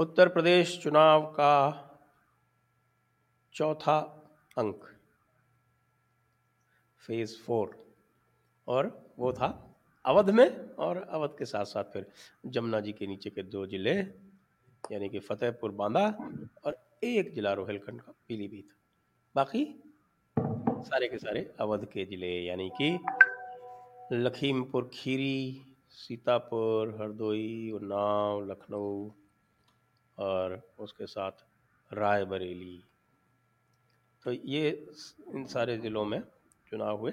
उत्तर प्रदेश चुनाव का चौथा अंक फ़ेज़ फोर और वो था अवध में और अवध के साथ साथ फिर जमुना जी के नीचे के दो ज़िले, यानी कि फतेहपुर, बांदा और एक जिला रोहिलखंड का पीलीभीत। बाकी सारे के सारे अवध के ज़िले, यानी कि लखीमपुर, खीरी, सीतापुर, हरदोई, उन्नाव, लखनऊ और उसके साथ रायबरेली। तो ये इन सारे ज़िलों में चुनाव हुए।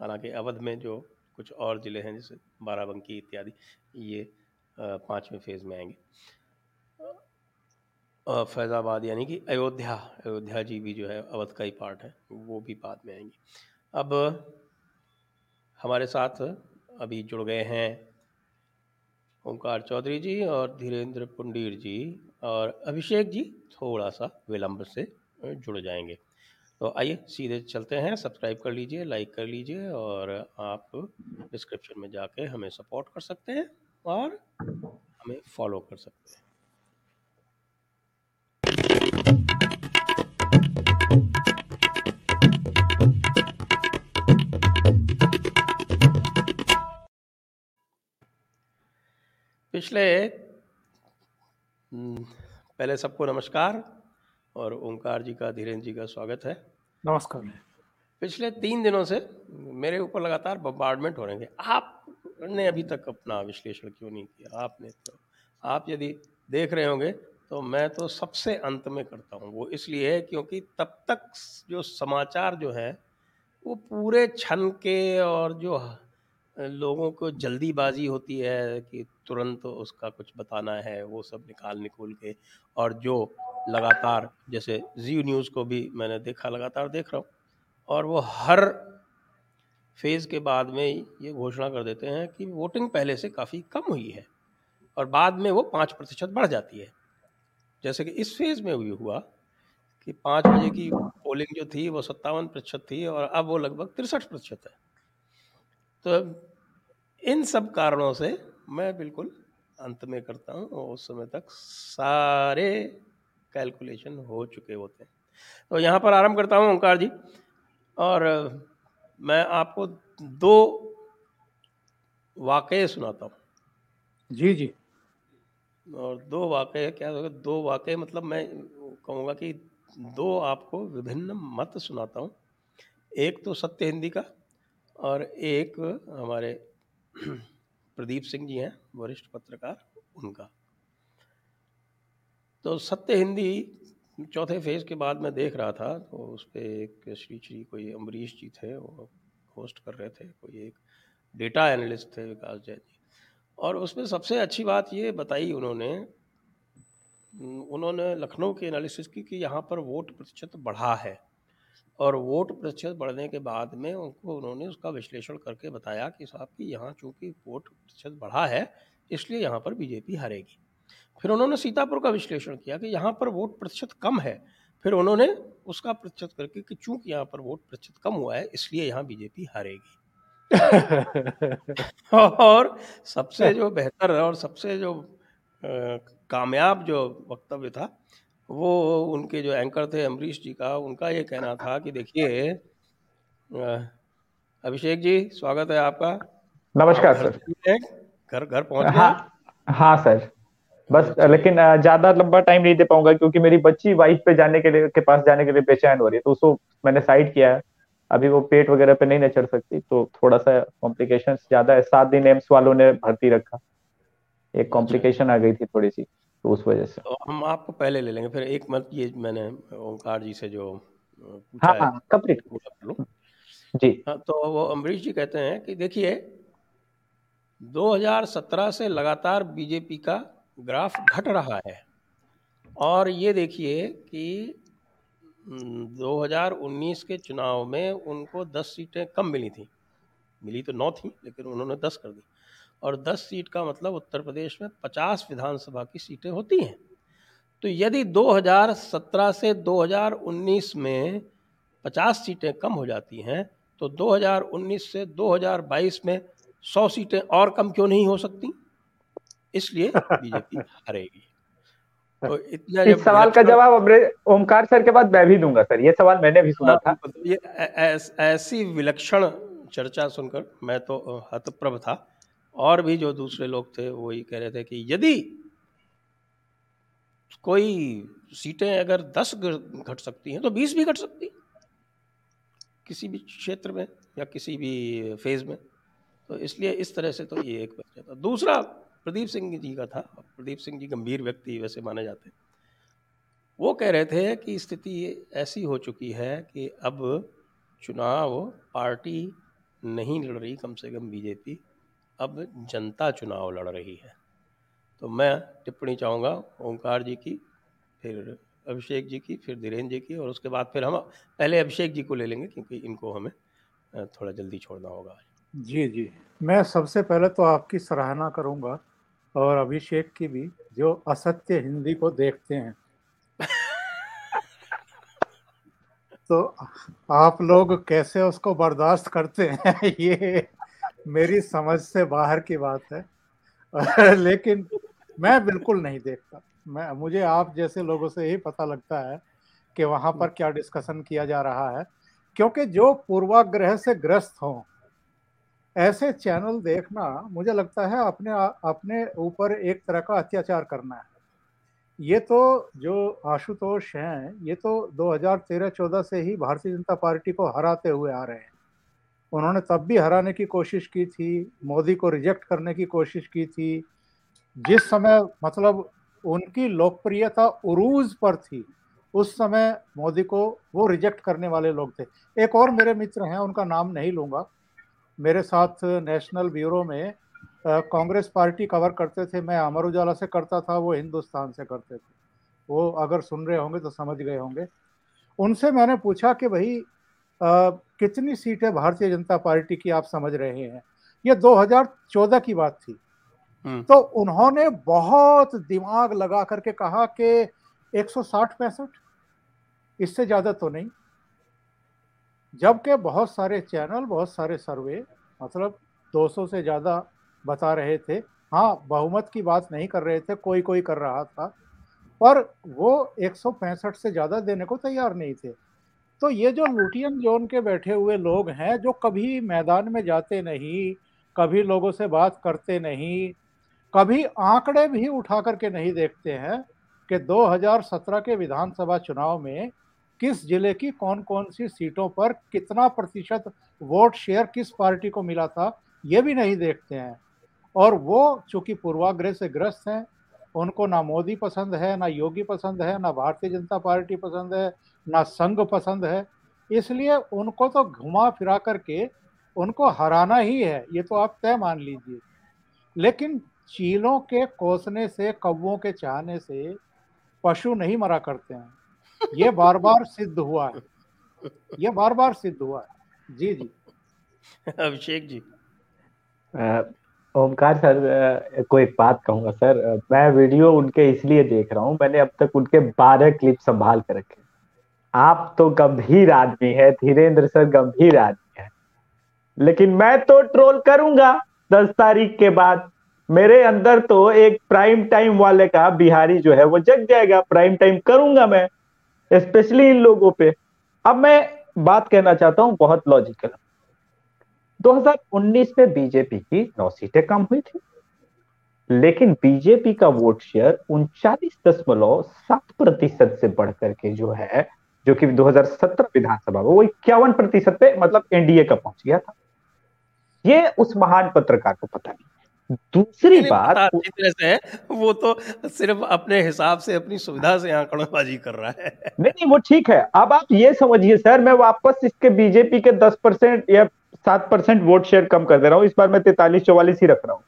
हालाँकि अवध में जो कुछ और ज़िले हैं, जैसे बाराबंकी इत्यादि, ये पाँचवें फ़ेज़ में आएँगे। फैज़ाबाद यानी कि अयोध्या अयोध्या जी भी जो है, अवध का ही पार्ट है, वो भी बाद में आएँगे। अब हमारे साथ अभी जुड़ गए हैं ओंकार चौधरी जी और धीरेन्द्र पुंडीर जी। और अभिषेक जी थोड़ा सा विलंब से जुड़ जाएँगे। तो आइए सीधे चलते हैं। सब्सक्राइब कर लीजिए, लाइक कर लीजिए और आप डिस्क्रिप्शन में जाके हमें सपोर्ट कर सकते हैं और हमें फॉलो कर सकते हैं। पिछले पहले सबको नमस्कार और ओंकार जी का धीरेन्द्र जी का स्वागत है। नमस्कार। पिछले तीन दिनों से मेरे ऊपर लगातार बम्बार्डमेंट हो रहे हैं आपने अभी तक अपना विश्लेषण क्यों नहीं किया? आपने तो आप यदि देख रहे होंगे तो मैं तो सबसे अंत में करता हूँ। वो इसलिए है क्योंकि तब तक जो समाचार जो है वो पूरे छन के और जो लोगों को जल्दीबाजी होती है कि तुरंत उसका कुछ बताना है, वो सब निकाल निकोल के और जो लगातार, जैसे जी न्यूज़ को भी मैंने देखा लगातार देख रहा हूँ और वो हर फ़ेज़ के बाद में ये घोषणा कर देते हैं कि वोटिंग पहले से काफ़ी कम हुई है और बाद में वो पाँच प्रतिशत बढ़ जाती है। जैसे कि इस फ़ेज़ में हुई हुआ कि पाँच बजे की पोलिंग जो थी वो सत्तावन प्रतिशत थी और अब वो लगभग तिरसठ प्रतिशत है। तो इन सब कारणों से मैं बिल्कुल अंत में करता हूँ और उस समय तक सारे कैलकुलेशन हो चुके होते हैं। तो यहाँ पर आरंभ करता हूँ ओंकार जी। और मैं आपको दो वाक़े सुनाता हूँ। जी जी। और दो वाक़े क्या होगा? दो वाक़े मतलब मैं कहूँगा कि दो आपको विभिन्न मत सुनाता हूँ। एक तो सत्य हिंदी का और एक हमारे प्रदीप सिंह जी हैं, वरिष्ठ पत्रकार उनका। तो सत्य हिंदी चौथे फ़ेज़ के बाद मैं देख रहा था तो उस पर एक श्री श्री कोई अम्बरीश जी थे, वो होस्ट कर रहे थे, कोई एक डेटा एनालिस्ट थे विकास जैन जी। और उसमें सबसे अच्छी बात ये बताई उन्होंने उन्होंने लखनऊ की एनालिसिस की कि यहाँ पर वोट प्रतिशत बढ़ा है। और वोट प्रतिशत बढ़ने के बाद में उनको उन्होंने उसका विश्लेषण करके बताया कि साहब कि यहाँ चूँकि वोट प्रतिशत बढ़ा है इसलिए यहाँ पर बीजेपी हारेगी। फिर उन्होंने सीतापुर का विश्लेषण किया कि यहाँ पर वोट प्रतिशत कम है। फिर उन्होंने उसका प्रतिशत करके कि चूँकि यहाँ पर वोट प्रतिशत कम हुआ है इसलिए यहाँ बीजेपी हारेगी। और सबसे जो बेहतर और सबसे जो कामयाब जो वक्तव्य था वो उनके जो एंकर थे अमरीश जी का उनका ये कहना था कि देखिए अभिषेक जी स्वागत है आपका। नमस्कार सर। घर घर पहुँच हाँ हाँ सर। बस लेकिन ज़्यादा लंबा टाइम नहीं दे पाऊँगा क्योंकि मेरी बच्ची वाइफ पे जाने के लिए के पास जाने के लिए बेचैन हो रही है तो उसको मैंने साइड किया है। अभी वो पेट वगैरह पे नहीं न चढ़ सकती तो थोड़ा सा कॉम्प्लिकेशन ज़्यादा है। सात दिन एम्स वालों ने भर्ती रखा। एक कॉम्प्लिकेशन आ गई थी थोड़ी सी तो उस वजह से। तो हम आपको पहले ले लेंगे फिर एक मत ये मैंने ओंकार जी से जो हाँ हाँ कंप्लीट जी। हाँ तो वो अम्बरीश जी कहते हैं कि देखिए 2017 से लगातार बीजेपी का ग्राफ घट रहा है। और ये देखिए कि 2019 के चुनाव में उनको 10 सीटें कम मिली थी। मिली तो नौ थी लेकिन उन्होंने 10 कर दी। और 10 सीट का मतलब उत्तर प्रदेश में 50 विधानसभा की सीटें होती हैं। तो यदि 2017 से 2019 में 50 सीटें कम हो जाती हैं तो 2019 से 2022 में 100 सीटें और कम क्यों नहीं हो सकती? इसलिए बीजेपी हारेगी। तो इतना इस सवाल का जवाब ओमकार सर के बाद मैं भी दूँगा सर। ये सवाल मैंने भी सुना हाँ, था ये ऐसी विलक्षण चर्चा सुनकर मैं तो हतप्रभ था। और भी जो दूसरे लोग थे, वो ये कह रहे थे कि यदि कोई सीटें अगर दस घट सकती हैं तो बीस भी घट सकती किसी भी क्षेत्र में या किसी भी फ़ेज़ में। तो इसलिए इस तरह से तो ये एक बच था। दूसरा, प्रदीप सिंह जी का था प्रदीप सिंह जी गंभीर व्यक्ति वैसे माने जाते हैं। वो कह रहे थे कि स्थिति ऐसी हो चुकी है कि अब चुनाव पार्टी नहीं लड़ रही, कम से कम बीजेपी। अब जनता चुनाव लड़ रही है। तो मैं टिप्पणी चाहूँगा ओंकार जी की फिर अभिषेक जी की फिर धीरेन्द्र जी की और उसके बाद फिर हम पहले अभिषेक जी को ले लेंगे क्योंकि इनको हमें थोड़ा जल्दी छोड़ना होगा। जी जी। मैं सबसे पहले तो आपकी सराहना करूँगा और अभिषेक की भी जो असत्य हिंदी को देखते हैं। तो आप लोग कैसे उसको बर्दाश्त करते हैं ये मेरी समझ से बाहर की बात है। लेकिन मैं बिल्कुल नहीं देखता। मैं, मुझे आप जैसे लोगों से ही पता लगता है कि वहाँ पर क्या डिस्कशन किया जा रहा है। क्योंकि जो पूर्वाग्रह से ग्रस्त हों, ऐसे चैनल देखना मुझे लगता है अपने अपने ऊपर एक तरह का अत्याचार करना है। ये तो जो आशुतोष हैं, ये तो 2013-14 से ही भारतीय जनता पार्टी को हराते हुए आ रहे हैं। उन्होंने तब भी हराने की कोशिश की थी, मोदी को रिजेक्ट करने की कोशिश की थी। जिस समय मतलब उनकी लोकप्रियता उरूज पर थी, उस समय मोदी को वो रिजेक्ट करने वाले लोग थे। एक और मेरे मित्र हैं, उनका नाम नहीं लूँगा। मेरे साथ नेशनल ब्यूरो में कांग्रेस पार्टी कवर करते थे। मैं अमर उजाला से करता था, वो हिंदुस्तान से करते थे। वो अगर सुन रहे होंगे तो समझ गए होंगे। उनसे मैंने पूछा कि भाई कितनी सीटें भारतीय जनता पार्टी की आप समझ रहे हैं? ये 2014 की बात थी। हम्म। तो उन्होंने बहुत दिमाग लगा करके कहा कि 160 पैंसठ? इससे ज़्यादा तो नहीं। जबकि बहुत सारे चैनल बहुत सारे सर्वे मतलब 200 से ज़्यादा बता रहे थे। हाँ बहुमत की बात नहीं कर रहे थे कोई कोई कर रहा था। पर वो एक सौ पैंसठ से ज़्यादा देने को तैयार नहीं थे। तो ये जो लुटियन जोन के बैठे हुए लोग हैं, जो कभी मैदान में जाते नहीं, कभी लोगों से बात करते नहीं, कभी आंकड़े भी उठा करके नहीं देखते हैं कि 2017 के विधानसभा चुनाव में किस ज़िले की कौन कौन सी सीटों पर कितना प्रतिशत वोट शेयर किस पार्टी को मिला था, ये भी नहीं देखते हैं। और वो चूँकि पूर्वाग्रह से ग्रस्त हैं, उनको ना मोदी पसंद है, ना योगी पसंद है, ना भारतीय जनता पार्टी पसंद है ना संघ पसंद है इसलिए उनको तो घुमा फिरा करके उनको हराना ही है ये तो आप तय मान लीजिए। लेकिन चीलों के कोसने से कौवों के चाहने से पशु नहीं मरा करते हैं। ये बार बार सिद्ध हुआ है। ये बार बार सिद्ध हुआ है। जी जी। अभिषेक जी। ओमकार सर को एक बात कहूँगा सर। मैं वीडियो उनके इसलिए देख रहा हूँ मैंने अब तक उनके बारह क्लिप संभाल कर रखे आप तो गंभीर आदमी है, धीरेन्द्र सर गंभीर आदमी है। लेकिन मैं तो ट्रोल करूँगा। दस तारीख के बाद मेरे अंदर तो एक प्राइम टाइम वाले का बिहारी जो है वो जग जाएगा। प्राइम टाइम करूँगा मैं स्पेशली इन लोगों पे। अब मैं बात कहना चाहता हूँ बहुत लॉजिकल 2019 में बीजेपी की नौ सीटें कम हुई थी। लेकिन बीजेपी का वोट शेयर उनचालीस दशमलव सात प्रतिशत से बढ़कर के जो है जो कि 2017 विधानसभा में वो इक्यावन प्रतिशत पे मतलब एनडीए का पहुँच गया था। ये उस महान पत्रकार को पता नहीं। दूसरी बात से है वो तो सिर्फ़ अपने हिसाब से अपनी सुविधा से आंकड़ोबाजी कर रहा है। नहीं नहीं वो ठीक है। अब आप ये समझिए सर मैं वापस इसके बीजेपी के दस परसेंट या सात परसेंट वोट शेयर कम कर दे रहा हूँ इस बार मैं तैतालीस चौवालीस ही रख रहा हूँ।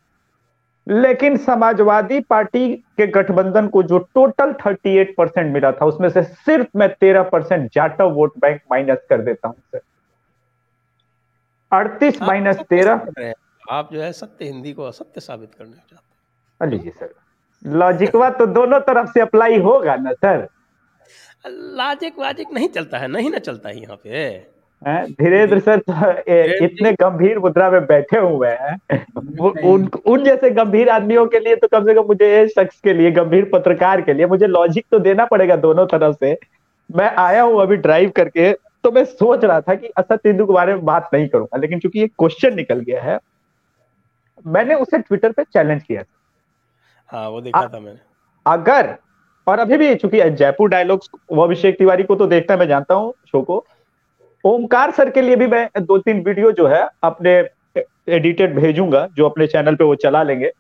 लेकिन समाजवादी पार्टी के गठबंधन को जो टोटल 38 परसेंट मिला था उसमें से सिर्फ़ मैं 13 percent Jatav vote bank minus कर देता हूँ सर अड़तीस माइनस तेरह आप जो है सत्य हिंदी को असत्य साबित करना चाहते हैं। लीजिए सर लॉजिकवा तो दोनों तरफ़ से अप्लाई होगा ना सर लॉजिक वाजिक नहीं चलता है नहीं ना चलता है यहाँ पे। धीरेन्द्र सर तो इतने गंभीर मुद्रा में बैठे हुए हैं। उन उन जैसे गंभीर आदमियों के लिए तो कम से कम मुझे शख्स के लिए गंभीर पत्रकार के लिए मुझे लॉजिक तो देना पड़ेगा दोनों तरफ़ से। मैं आया हूँ अभी ड्राइव करके तो मैं सोच रहा था कि असद सिंधु के बारे में बात नहीं करूँगा लेकिन चूँकि एक क्वेश्चन निकल गया है मैंने उसे ट्विटर पे चैलेंज किया था। हाँ वो देखा था मैंने। अगर और अभी भी चूँकि जयपुर डायलॉग्स वो अभिषेक तिवारी को तो देखता है मैं जानता हूँ शो को ओमकार सर के लिए भी मैं दो तीन वीडियो जो है अपने एडिटेड भेजूँगा, जो अपने चैनल पे वो चला लेंगे।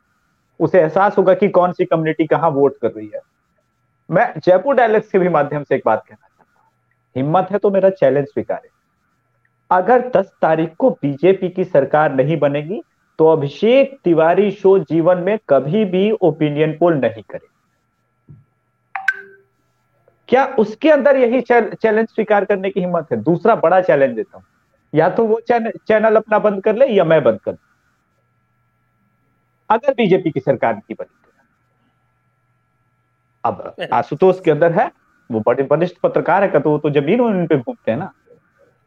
उसे एहसास होगा कि कौन सी कम्युनिटी कहाँ वोट कर रही है। मैं जयपुर डायलॉग्स के भी माध्यम से एक बात कहना चाहता हूँ। हिम्मत है तो मेरा चैलेंज स्वीकार। अगर 10 तारीख को बीजेपी की सरकार नहीं बनेगी तो अभिषेक तिवारी शो जीवन में कभी भी ओपिनियन पोल नहीं करेगी। क्या उसके अंदर यही चैलेंज स्वीकार करने की हिम्मत है? दूसरा बड़ा चैलेंज देता हूँ। या तो वो चैनल अपना बंद कर ले या मैं बंद कर अगर बीजेपी की सरकार की बनी अब आशुतोष के अंदर है, वो बड़े वरिष्ठ पत्रकार है तो वो तो ज़मीन उन पे घूमते हैं ना।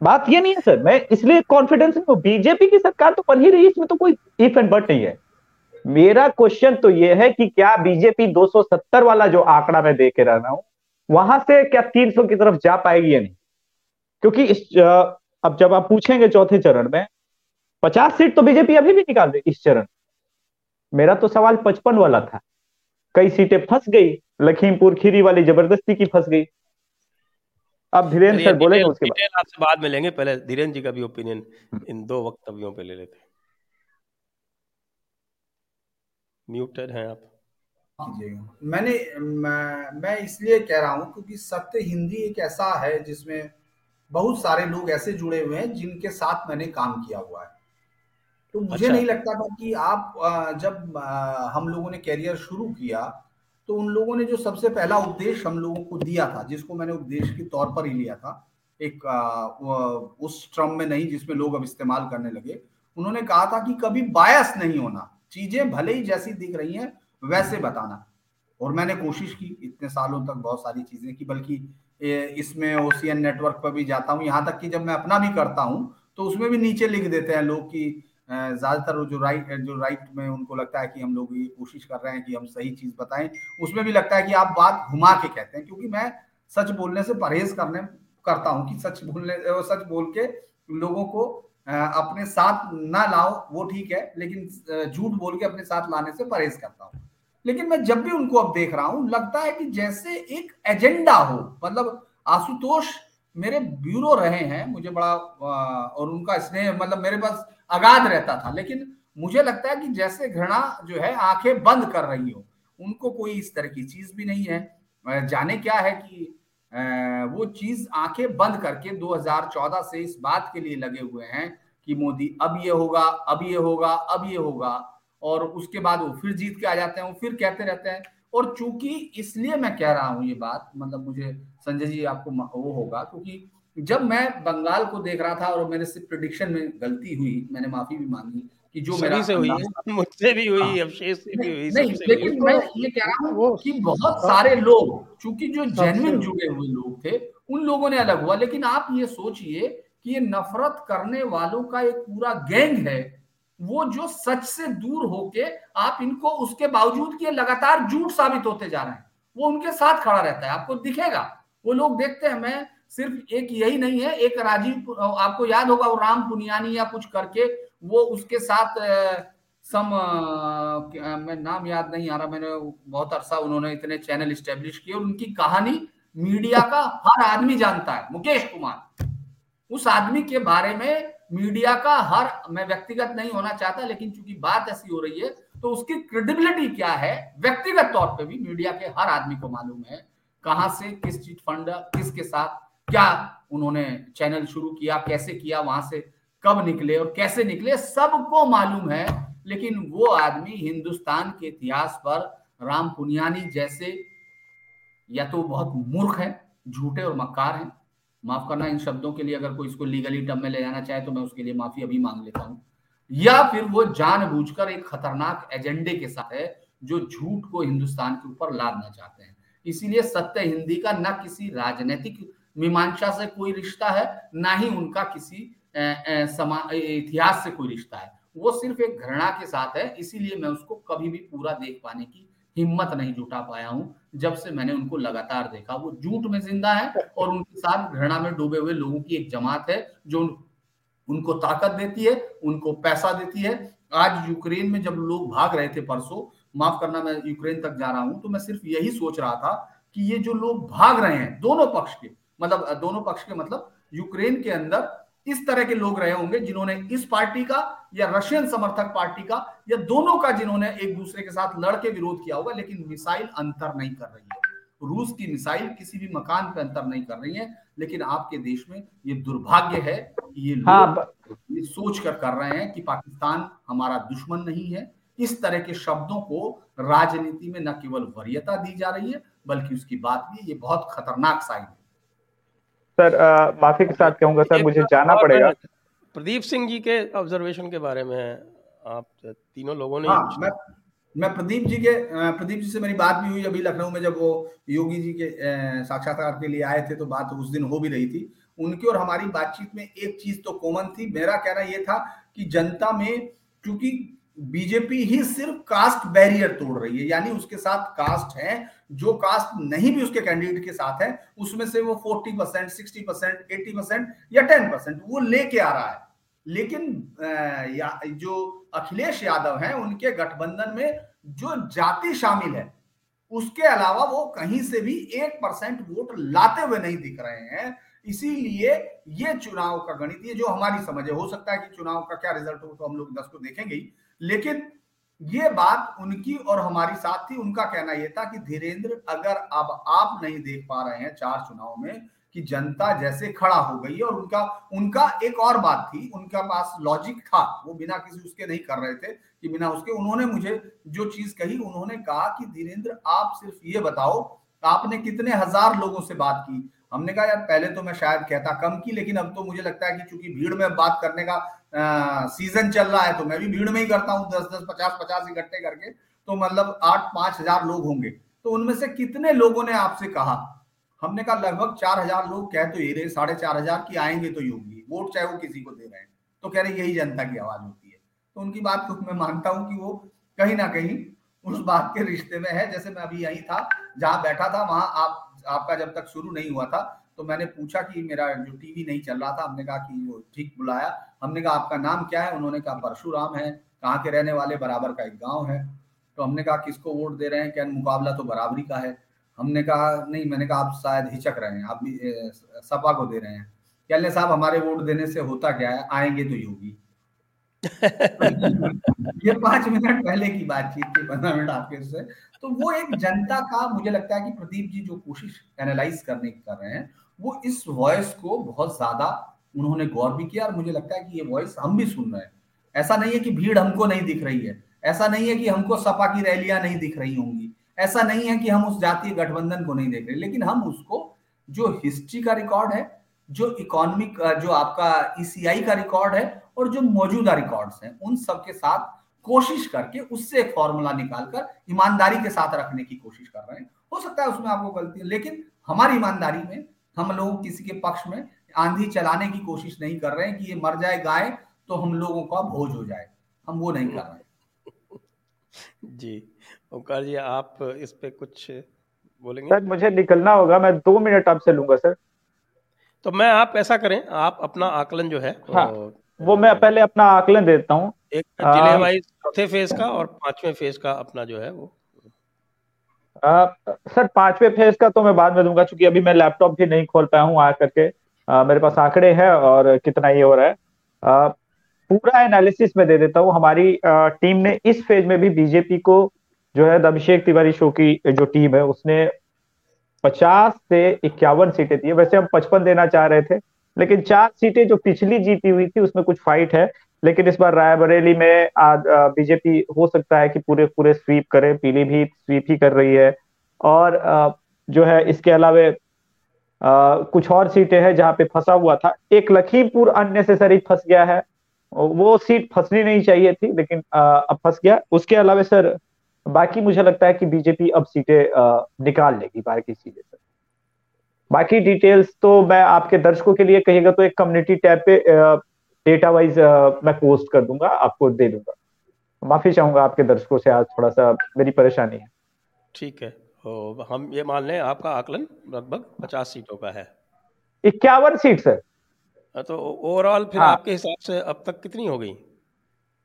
बात ये नहीं है, सर, मैं इसलिए कॉन्फिडेंस में बीजेपी की सरकार तो बन ही रही, इसमें तो कोई इफ़ एंड बट नहीं है। मेरा क्वेश्चन तो ये है कि क्या बीजेपी 270 वाला जो आंकड़ा मैं देख रहा हूँ वहाँ से क्या 300 की तरफ़ जा पाएगी या नहीं? क्योंकि इस अब जब आप पूछेंगे चौथे चरण में 50 सीट तो बीजेपी अभी भी निकाल दे इस चरण। मेरा तो सवाल 55 वाला था। कई सीटें फंस गई। लखीमपुर खीरी वाली ज़बरदस्ती की फंस गई। अब धीरेन्द्र सर बोलेंगे उसके बाद। आपसे बाद में लेंगे। पहले धीरेन्द्र जी का भी ओपिनियन हम्म। इन दो वक्तव्यों पे ले लेते हैं। म्यूटेड हैं आप। मैंने मैं, मैं इसलिए कह रहा हूँ क्योंकि सत्य हिंदी एक ऐसा है जिसमें बहुत सारे लोग ऐसे जुड़े हुए हैं जिनके साथ मैंने काम किया हुआ है तो मुझे अच्छा। नहीं लगता था कि आप जब हम लोगों ने कैरियर शुरू किया तो उन लोगों ने जो सबसे पहला उपदेश हम लोगों को दिया था जिसको मैंने उपदेश के तौर पर ही लिया था एक उस ट्रम में नहीं जिसमें लोग अब इस्तेमाल करने लगे उन्होंने कहा था कि कभी बायस नहीं होना चीज़ें भले ही जैसी दिख रही हैं वैसे बताना। और मैंने कोशिश की इतने सालों तक बहुत सारी चीज़ें की, बल्कि इसमें ओसीएन नेटवर्क पर भी जाता हूँ। यहाँ तक कि जब मैं अपना भी करता हूँ तो उसमें भी नीचे लिख देते हैं लोग कि ज़्यादातर जो राइट जो राइट में उनको लगता है कि हम लोग ये कोशिश कर रहे हैं कि हम सही चीज़ बताएँ। उसमें भी लगता है कि आप बात घुमा के कहते हैं, क्योंकि मैं सच बोलने से परहेज करने, करता हूँ कि सच बोलने सच बोल के लोगों को अपने साथ ना लाओ, वो ठीक है, लेकिन झूठ बोल के अपने साथ लाने से परहेज करता हूँ। लेकिन मैं जब भी उनको अब देख रहा हूँ, लगता है कि जैसे एक एजेंडा हो मतलब आशुतोष मेरे ब्यूरो रहे हैं, मुझे बड़ा और उनका स्नेह मतलब मेरे पास अगाध रहता था, लेकिन मुझे लगता है कि जैसे घृणा जो है, आँखें बंद कर रही हो, उनको कोई इस तरह की चीज़ भी नहीं है। जाने क्या है कि वो चीज़ आँखें बंद करके 2014 से इस बात के लिए लगे हुए हैं कि मोदी, अब ये होगा, अब ये होगा, अब ये होगा। और उसके बाद वो फिर जीत के आ जाते हैं वो फिर कहते रहते हैं। और चूँकि इसलिए मैं कह रहा हूँ ये बात मतलब मुझे संजय जी आपको वो होगा क्योंकि जब मैं बंगाल को देख रहा था और मेरे से प्रिडिक्शन में गलती हुई मैंने माफ़ी भी मांगी कि जो मेरा से हुई मुझसे भी हुई हाँ, अभिषेक से भी हुई नहीं लेकिन मैं ये कह रहा हूँ कि बहुत सारे लोग चूँकि जो जेन्युइन जुड़े हुए लोग थे उन लोगों ने अलग हुआ। लेकिन आप ये सोचिए कि ये नफरत करने वालों का एक पूरा गैंग है। वो जो सच से दूर होके आप इनको उसके बावजूद कि लगातार झूठ साबित होते जा रहे हैं, वो उनके साथ खड़ा रहता है। आपको दिखेगा? वो लोग देखते हैं, मैं सिर्फ़ एक यही नहीं है, एक राजीव आपको याद होगा, वो राम पुनियानी या कुछ करके वो उसके साथ सम मैं नाम याद नहीं आ रहा, मैंने बहुत अरसा उन्होंने इतने चैनल स्टेब्लिश किए और उनकी कहानी मीडिया का हर आदमी जानता है। मुकेश कुमार, उस आदमी के बारे में मीडिया का हर, मैं व्यक्तिगत नहीं होना चाहता, लेकिन चूँकि बात ऐसी हो रही है तो उसकी क्रेडिबिलिटी क्या है? व्यक्तिगत तौर पे भी मीडिया के हर आदमी को मालूम है कहाँ से किस चीट फंड किसके साथ, क्या उन्होंने चैनल शुरू किया, कैसे किया, वहाँ से कब निकले और कैसे निकले, सबको मालूम है। लेकिन वो आदमी हिंदुस्तान के इतिहास पर राम पुनियानी जैसे या तो बहुत मूर्ख है, झूठे और मक्कार हैं माफ़ करना, इन शब्दों के लिए अगर कोई इसको लीगली टर्म में ले जाना चाहे तो मैं उसके लिए माफ़ी अभी मांग लेता हूँ। या फिर वो जानबूझकर एक खतरनाक एजेंडे के साथ है, जो झूठ को हिंदुस्तान के ऊपर लादना चाहते हैं। इसीलिए सत्य हिंदी का न किसी राजनीतिक मीमांसा से कोई रिश्ता है, ना ही उनका किसी इतिहास से कोई रिश्ता है। वो सिर्फ़ एक घृणा के साथ है, इसीलिए मैं उसको कभी भी पूरा देख पाने की हिम्मत नहीं जुटा पाया हूँ जब से मैंने उनको लगातार देखा। वो झूठ में ज़िंदा है और उनके साथ घृणा में डूबे हुए लोगों की एक जमात है जो उन, उनको ताकत देती है उनको पैसा देती है। आज यूक्रेन में जब लोग भाग रहे थे परसों माफ़ करना मैं यूक्रेन तक जा रहा हूँ तो मैं सिर्फ़ यही सोच रहा था कि ये जो लोग भाग रहे हैं दोनों पक्ष के मतलब दोनों पक्ष के मतलब यूक्रेन के अंदर इस तरह के लोग रहे होंगे जिन्होंने इस पार्टी का या रशियन समर्थक पार्टी का या दोनों का जिन्होंने एक दूसरे के साथ लड़के विरोध किया होगा लेकिन मिसाइल अंतर नहीं कर रही है। रूस की मिसाइल किसी भी मकान पे अंतर नहीं कर रही है लेकिन आपके देश में ये दुर्भाग्य है कि ये लोग हाँ, ये सोच कर कर रहे हैं कि पाकिस्तान हमारा दुश्मन नहीं है। इस तरह के शब्दों को राजनीति में न केवल वरीयता दी जा रही है बल्कि उसकी बात भी ये बहुत खतरनाक साइन है। सर माफ़ी के साथ कहूँगा सर मुझे जाना पड़ेगा। प्रदीप सिंह जी के ऑब्जर्वेशन के बारे में आप तीनों लोगों ने हाँ, मैं मैं प्रदीप जी के प्रदीप जी से मेरी बात भी हुई अभी लखनऊ में जब वो योगी जी के साक्षात्कार के लिए आए थे तो बात उस दिन हो भी रही थी। उनकी और हमारी बातचीत में एक चीज़ तो कॉमन थी। मेरा कहना यह था कि जनता में क्योंकि बीजेपी ही सिर्फ़ कास्ट बैरियर तोड़ रही है यानी उसके साथ कास्ट है जो कास्ट नहीं भी उसके कैंडिडेट के साथ है उसमें से वो forty percent sixty percent eighty percent या टेन परसेंट वो लेके आ रहा है। लेकिन या, जो अखिलेश यादव हैं उनके गठबंधन में जो जाति शामिल है उसके अलावा वो कहीं से भी एक परसेंट वोट लाते हुए नहीं दिख रहे हैं। इसीलिए ये चुनाव का गणित ये जो हमारी समझ है हो सकता है कि चुनाव का क्या रिज़ल्ट हो तो हम लोग दस को देखेंगे ही। लेकिन ये बात उनकी और हमारी साथ थी। उनका कहना यह था कि धीरेन्द्र, अगर अब आप नहीं देख पा रहे हैं चार चुनाव में कि जनता जैसे खड़ा हो गई है और उनका उनका एक और बात थी, उनका पास लॉजिक था, वो बिना किसी उसके नहीं कर रहे थे कि बिना उसके। उन्होंने मुझे जो चीज़ कही, उन्होंने कहा कि धीरेन्द्र, आप सिर्फ़ ये बताओ, आपने कितने हज़ार लोगों से बात की? हमने कहा यार पहले तो मैं शायद कहता कम की लेकिन अब तो मुझे लगता है कि चूँकि भीड़ में बात करने का आ, सीज़न चल रहा है तो मैं भी भीड़ में ही करता हूँ दस दस पचास पचास इकट्ठे करके तो मतलब आठ पाँच हज़ार लोग होंगे। तो उनमें से कितने लोगों ने आपसे कहा? हमने कहा लगभग चार हज़ार लोग कह तो ये रहे साढ़े चार हज़ार की आएँगे तो योगी वोट चाहे वो किसी को दे रहे हैं। तो कह रहे यही जनता की आवाज़ होती है। तो उनकी बात को मैं मानता हूँ कि वो कहीं ना कहीं उस बात के रिश्ते में है। जैसे मैं अभी यही था जहाँ बैठा था वहाँ आप आपका जब तक शुरू नहीं हुआ था तो मैंने पूछा कि मेरा जो टीवी नहीं चल रहा था, हमने कहा कि वो ठीक बुलाया। हमने कहा, आपका नाम क्या है? उन्होंने कहा, परशुराम है। कहाँ के रहने वाले? बराबर का एक गाँव है। तो हमने कहा, किसको वोट दे रहे हैं? क्या मुकाबला तो बराबरी का है। हमने कहा, नहीं, मैंने कहा, आप शायद हिचक रहे हैं। आप भी सपा को दे रहे हैं। कहने साहब, हमारे वोट देने से होता क्या है? आएँगे तो योगी। ये पाँच मिनट पहले की बातचीत थी, पंद्रह मिनट आपके से तो वो एक जनता का, मुझे लगता है कि प्रदीप जी जो कोशिश एनालाइज करने की कर रहे हैं, वो इस वॉइस को बहुत ज़्यादा उन्होंने गौर भी किया और मुझे लगता है कि ये वॉइस हम भी सुन रहे हैं। ऐसा नहीं है कि भीड़ हमको नहीं दिख रही है। ऐसा नहीं है कि हमको सपा की रैलियाँ नहीं दिख रही होंगी। ऐसा नहीं है कि हम उस जातीय गठबंधन को नहीं देख रहे। लेकिन हम उसको, जो हिस्ट्री का रिकॉर्ड है जो इकोनॉमिक जो आपका ईसीआई e का रिकॉर्ड है और जो मौजूदा रिकॉर्ड्स हैं उन सब के साथ कोशिश करके उससे एक फॉर्मूला निकालकर ईमानदारी के साथ रखने की कोशिश कर रहे हैं। हो सकता है उसमें आपको गलती है लेकिन हमारी ईमानदारी में हम लोग किसी के पक्ष में आंधी चलाने की कोशिश नहीं कर रहे हैं कि ये मर जाए गाय तो हम लोगों का भोज हो जाए। हम वो नहीं कर रहे। जी ओंकार जी आप इस पे कुछ बोलेंगे? सर मुझे निकलना होगा मैं दो मिनट आपसे लूँगा सर। तो मैं आप ऐसा करें आप अपना आकलन जो है हाँ, तो, वो मैं पहले अपना आकलन देता हूँ। एक ज़िले वाइज चौथे फ़ेज़ का और पाँचवें फ़ेज़ का अपना जो है वो। आ, सर पांचवे फ़ेज़ का तो मैं बाद में दूँगा क्योंकि अभी मैं लैपटॉप भी नहीं खोल पाया हूँ आ करके। आ, मेरे पास आंकड़े हैं और कितना ये हो रहा है। आ, पूरा एनालिसिस में दे देता हूँ। हमारी आ, टीम ने इस फ़ेज़ में भी बीजेपी को जो है अभिषेक तिवारी शो की जो टीम है उसने पचास से इक्यावन सीटें दी वैसे हम पचपन देना चाह रहे थे, लेकिन चार सीटें जो पिछली जीती हुई थी, उसमें कुछ फाइट है। लेकिन इस बार रायबरेली में बीजेपी हो सकता है कि पूरे पूरे स्वीप करे। पीलीभीत स्वीप ही कर रही है। और जो है इसके अलावे कुछ और सीटें हैं जहाँ पे फंसा हुआ था। एक लखीमपुर अननेसेसरी फंस गया है। वो सीट फंसनी नहीं चाहिए थी, लेकिन अब फंस गया। उसके अलावा सर बाकी मुझे लगता है कि बीजेपी अब सीटें निकाल लेगी बाकी सीटें सर बाकी डिटेल्स तो मैं आपके दर्शकों के लिए कहिएगा तो एक कम्युनिटी टैब पे डेटा वाइज मैं पोस्ट कर दूँगा आपको दे दूँगा। माफ़ी चाहूँगा आपके दर्शकों से आज थोड़ा सा मेरी परेशानी है। ठीक है। तो हम ये मान लें आपका आकलन लगभग पचास सीटों का है। इक्यावन सीट सर। हाँ, तो ओवरऑल फिर हाँ। आपके हिसाब से अब तक कितनी हो गई?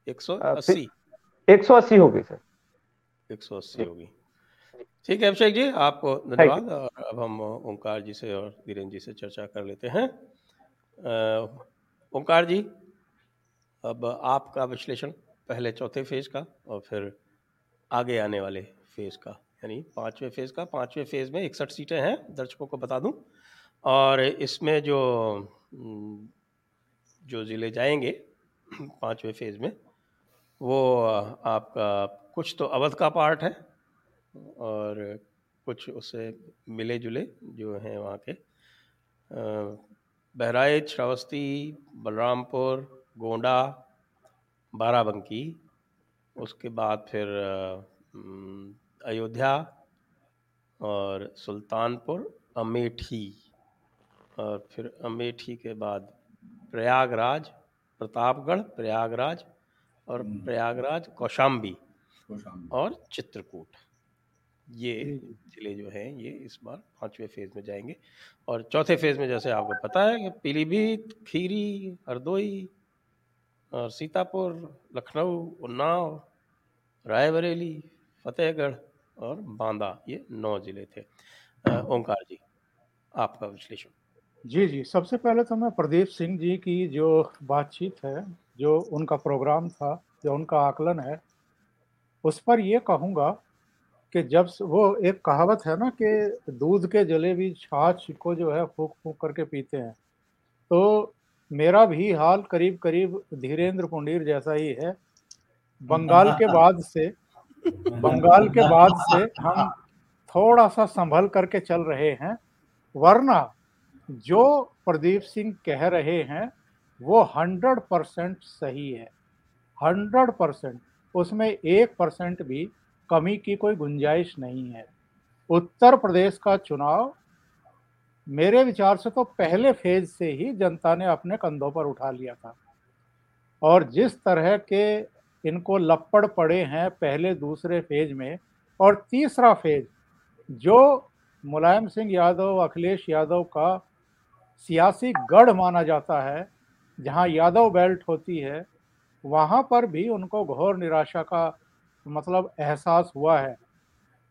एक सौ अस्सी। एक सौ अस्सी हो गई सर। एक सौ अस्सी होगी। ठीक है अभिषेक जी आपको धन्यवाद। और अब हम ओंकार जी से और धीरेन्द्र जी से चर्चा कर लेते हैं। ओंकार जी अब आपका विश्लेषण पहले चौथे फ़ेज़ का और फिर आगे आने वाले फ़ेज़ का यानी पाँचवें फ़ेज़ का। पाँचवें फ़ेज़ में इकसठ सीटें हैं दर्शकों को बता दूँ। और इसमें जो जो ज़िले जाएँगे पाँचवें फ़ेज़ में वो आपका कुछ तो अवध का पार्ट है और कुछ उससे मिले जुले जो हैं वहाँ के बहराइच श्रावस्ती बलरामपुर गोंडा बाराबंकी उसके बाद फिर अयोध्या और सुल्तानपुर अमेठी और फिर अमेठी के बाद प्रयागराज प्रतापगढ़ प्रयागराज और हम्म। प्रयागराज कौशाम्बी। और चित्रकूट। ये ज़िले जो हैं ये इस बार पाँचवें फ़ेज़ में जाएँगे। और चौथे फ़ेज़ में जैसे आपको पता है कि पीलीभीत खीरी हरदोई और सीतापुर लखनऊ उन्नाव रायबरेली फतेहगढ़ और बांदा ये नौ ज़िले थे। ओंकार जी आपका विश्लेषण। जी जी। सबसे पहले तो मैं प्रदीप सिंह जी की जो बातचीत है जो उनका प्रोग्राम था जो उनका आकलन है उस पर ये कहूँगा कि जब वो एक कहावत है ना कि दूध के जले भी छाछ को जो है फूक फूक करके पीते हैं। तो मेरा भी हाल करीब करीब धीरेन्द्र पुंडीर जैसा ही है। बंगाल के बाद से बंगाल के बाद से हम थोड़ा सा संभल करके चल रहे हैं वरना जो प्रदीप सिंह कह रहे हैं वो हंड्रेड परसेंट सही है। Hundred percent. उसमें एक परसेंट भी कमी की कोई गुंजाइश नहीं है। उत्तर प्रदेश का चुनाव मेरे विचार से तो पहले फ़ेज़ से ही जनता ने अपने कंधों पर उठा लिया था। और जिस तरह के इनको लपड़ पड़े हैं पहले दूसरे फ़ेज़ में और तीसरा फ़ेज़ जो मुलायम सिंह यादव, अखिलेश यादव का सियासी गढ़ माना जाता है, जहाँ यादव बेल्ट होती है वहाँ पर भी उनको घोर निराशा का मतलब एहसास हुआ है।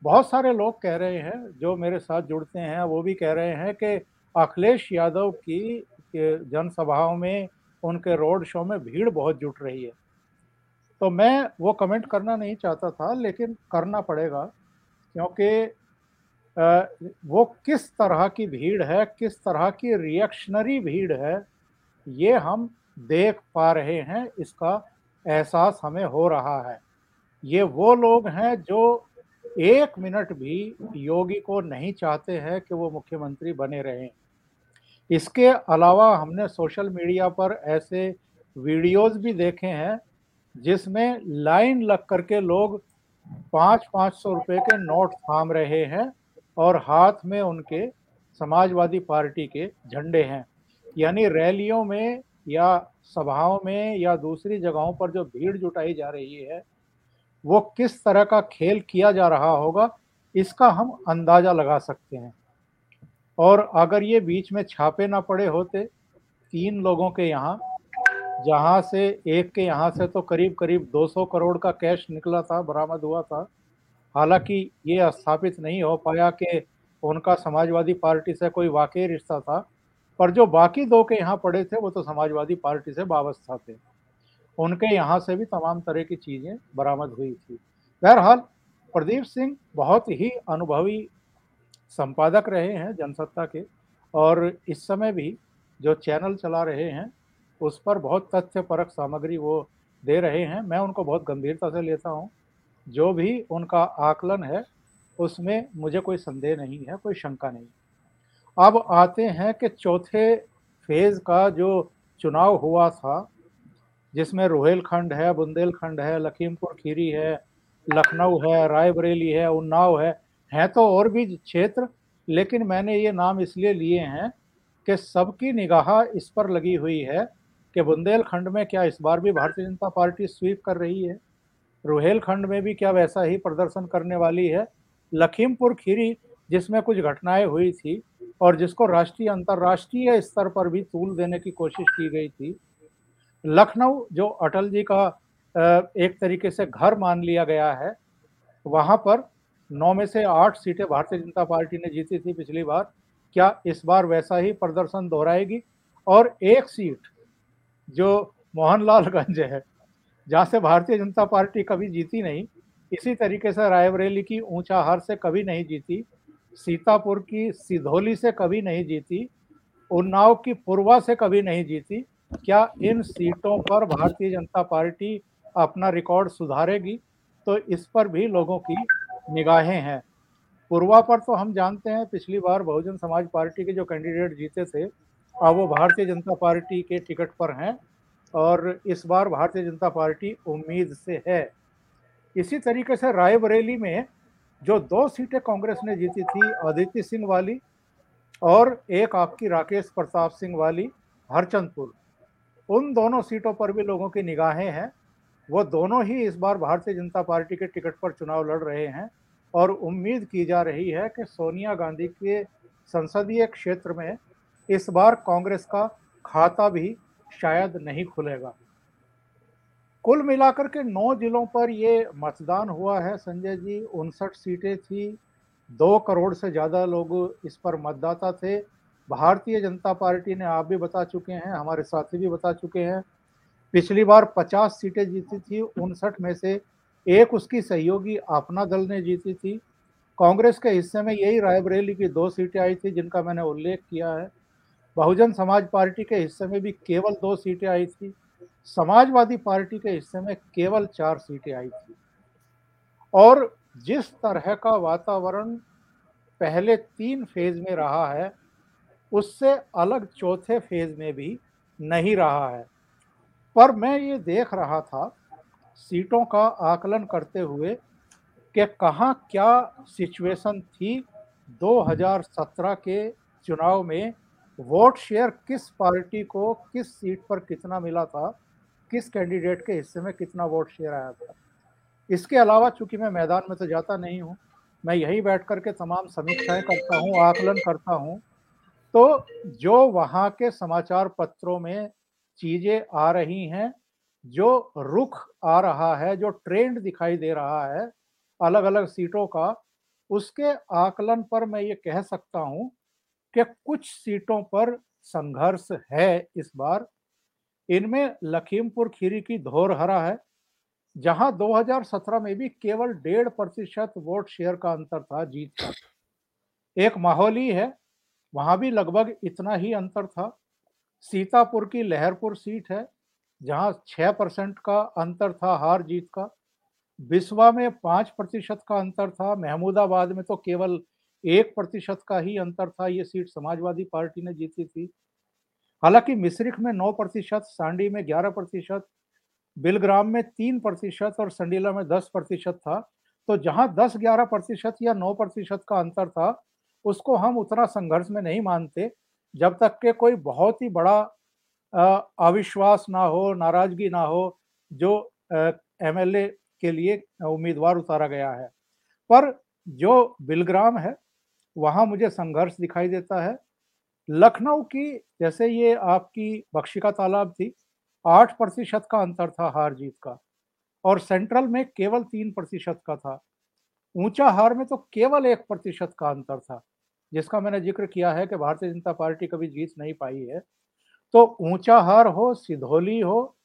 बहुत सारे लोग कह रहे हैं, जो मेरे साथ जुड़ते हैं, वो भी कह रहे हैं कि अखिलेश यादव की जनसभाओं में, उनके रोड शो में भीड़ बहुत जुट रही है। तो मैं वो कमेंट करना नहीं चाहता था, लेकिन करना पड़ेगा, क्योंकि वो किस तरह की भीड़ है, किस तरह की रिएक्शनरी भीड़ है, ये हम देख पा रहे हैं, इसका एहसास हमें हो रहा है। ये वो लोग हैं जो एक मिनट भी योगी को नहीं चाहते हैं कि वो मुख्यमंत्री बने रहें। इसके अलावा हमने सोशल मीडिया पर ऐसे वीडियोस भी देखे हैं, जिसमें लाइन लग करके लोग पाँच पाँच सौ रुपये के नोट थाम रहे हैं और हाथ में उनके समाजवादी पार्टी के झंडे हैं। यानी रैलियों में या सभाओं में या दूसरी जगहों पर जो भीड़ जुटाई जा रही है, वो किस तरह का खेल किया जा रहा होगा, इसका हम अंदाज़ा लगा सकते हैं। और अगर ये बीच में छापे ना पड़े होते, तीन लोगों के यहाँ, जहाँ से एक के यहाँ से तो करीब करीब 200 करोड़ का कैश निकला था, बरामद हुआ था, हालाँकि ये स्थापित नहीं हो पाया कि उनका समाजवादी पार्टी से कोई वाकई रिश्ता था पर जो बाकी दो के यहाँ पड़े थे, वो तो समाजवादी पार्टी से वाबस्ता थे। उनके यहाँ से भी तमाम तरह की चीज़ें बरामद हुई थी। बहरहाल, प्रदीप सिंह बहुत ही अनुभवी संपादक रहे हैं जनसत्ता के और इस समय भी जो चैनल चला रहे हैं, उस पर बहुत तथ्य परक सामग्री वो दे रहे हैं। मैं उनको बहुत गंभीरता से लेता हूँ। जो भी उनका आकलन है, उसमें मुझे कोई संदेह नहीं है, कोई शंका नहीं। अब आते हैं कि चौथे फ़ेज़ का जो चुनाव हुआ था, जिसमें रोहेलखंड है, बुंदेलखंड है, लखीमपुर खीरी है, लखनऊ है, रायबरेली है, उन्नाव है, हैं तो और भी क्षेत्र, लेकिन मैंने ये नाम इसलिए लिए हैं कि सबकी निगाह इस पर लगी हुई है कि बुंदेलखंड में क्या इस बार भी भारतीय जनता पार्टी स्वीप कर रही है? रोहेलखंड में भी क्या वैसा ही प्रदर्शन करने वाली है? लखीमपुर खीरी, जिसमें कुछ घटनाएँ हुई थी और जिसको राष्ट्रीय, अंतर्राष्ट्रीय स्तर पर भी तूल देने की कोशिश की गई थी, लखनऊ, जो अटल जी का एक तरीके से घर मान लिया गया है, वहाँ पर नौ में से आठ सीटें भारतीय जनता पार्टी ने जीती थी पिछली बार। क्या इस बार वैसा ही प्रदर्शन दोहराएगी? और एक सीट जो मोहनलालगंज है, जहाँ से भारतीय जनता पार्टी कभी जीती नहीं, इसी तरीके से रायबरेली की ऊँचा हार से कभी नहीं जीती। सीतापुर की सिधौली से कभी नहीं जीती, उन्नाव की पूर्वा से कभी नहीं जीती, क्या इन सीटों पर भारतीय जनता पार्टी अपना रिकॉर्ड सुधारेगी? तो इस पर भी लोगों की निगाहें हैं। पूर्वा पर तो हम जानते हैं, पिछली बार बहुजन समाज पार्टी के जो कैंडिडेट जीते थे, अब वो भारतीय जनता पार्टी के टिकट पर हैं और इस बार भारतीय जनता पार्टी उम्मीद से है। इसी तरीके से रायबरेली में जो दो सीटें कांग्रेस ने जीती थी अदिति सिंह वाली और एक आपकी राकेश प्रताप सिंह वाली, हरचंदपुर। उन दोनों सीटों पर भी लोगों की निगाहें हैं। वो दोनों ही इस बार भारतीय जनता पार्टी के टिकट पर चुनाव लड़ रहे हैं और उम्मीद की जा रही है कि सोनिया गांधी के संसदीय क्षेत्र में इस बार कांग्रेस का खाता भी शायद नहीं खुलेगा। कुल मिलाकर के नौ जिलों पर ये मतदान हुआ है। संजय जी, उनसठ सीटें थी। दो करोड़ से ज़्यादा लोग इस पर मतदाता थे। भारतीय जनता पार्टी ने आप भी बता चुके हैं, हमारे साथी भी बता चुके हैं, पिछली बार 50 सीटें जीती थी, उनसठ में से एक उसकी सहयोगी अपना दल ने जीती थी। कांग्रेस के हिस्से में यही रायबरेली की दो सीटें आई थी, जिनका मैंने उल्लेख किया है। बहुजन समाज पार्टी के हिस्से में भी केवल दो सीटें आई थी। समाजवादी पार्टी के हिस्से में केवल चार सीटें आई थी। और जिस तरह का वातावरण पहले तीन फ़ेज़ में रहा है, उससे अलग चौथे फ़ेज़ में भी नहीं रहा है। पर मैं ये देख रहा था सीटों का आकलन करते हुए कि कहाँ क्या सिचुएशन थी 2017 के चुनाव में वोट शेयर किस पार्टी को, किस सीट पर कितना मिला था, किस कैंडिडेट के हिस्से में कितना वोट शेयर आया था। इसके अलावा चूँकि मैं मैदान में तो जाता नहीं हूँ, मैं यही बैठ कर के तमाम समीक्षाएँ करता हूँ, आकलन करता हूँ तो जो वहाँ के समाचार पत्रों में चीज़ें आ रही हैं, जो रुख आ रहा है, जो ट्रेंड दिखाई दे रहा है अलग अलग सीटों का, उसके आकलन पर मैं ये कह सकता हूँ कि कुछ सीटों पर संघर्ष है इस बार। इनमें लखीमपुर खीरी की धोरहरा है, जहाँ 2017 में भी केवल डेढ़ प्रतिशत वोट शेयर का अंतर था जीत का। एक माहौली है, वहाँ भी लगभग इतना ही अंतर था। सीतापुर की लहरपुर सीट है, जहाँ छह परसेंट का अंतर था हार जीत का। बिस्वा में पाँच प्रतिशत का अंतर था, महमूदाबाद में तो केवल एक प्रतिशत का ही अंतर था, ये सीट समाजवादी पार्टी ने जीती थी। हालाँकि मिश्रिख में नौ प्रतिशत, सांडी में ग्यारह प्रतिशत, बिलग्राम में तीन प्रतिशत और संडीला में दस प्रतिशत था। तो जहाँ दस ग्यारह प्रतिशत या नौ प्रतिशत का अंतर था, उसको हम उतना संघर्ष में नहीं मानते, जब तक के कोई बहुत ही बड़ा अविश्वास ना हो, नाराज़गी ना हो, जो एमएलए के लिए उम्मीदवार उतारा गया है। पर जो बिलग्राम है वहाँ मुझे संघर्ष दिखाई देता है। लखनऊ की, जैसे ये आपकी बख्शिका तालाब थी, आठ प्रतिशत का अंतर था हार जीत का और सेंट्रल में केवल तीन प्रतिशत का था। ऊँचा हार में तो केवल एक प्रतिशत का अंतर था, जिसका मैंने ज़िक्र किया है कि भारतीय जनता पार्टी कभी जीत नहीं पाई है। तो ऊँचा हार हो, सिधौली हो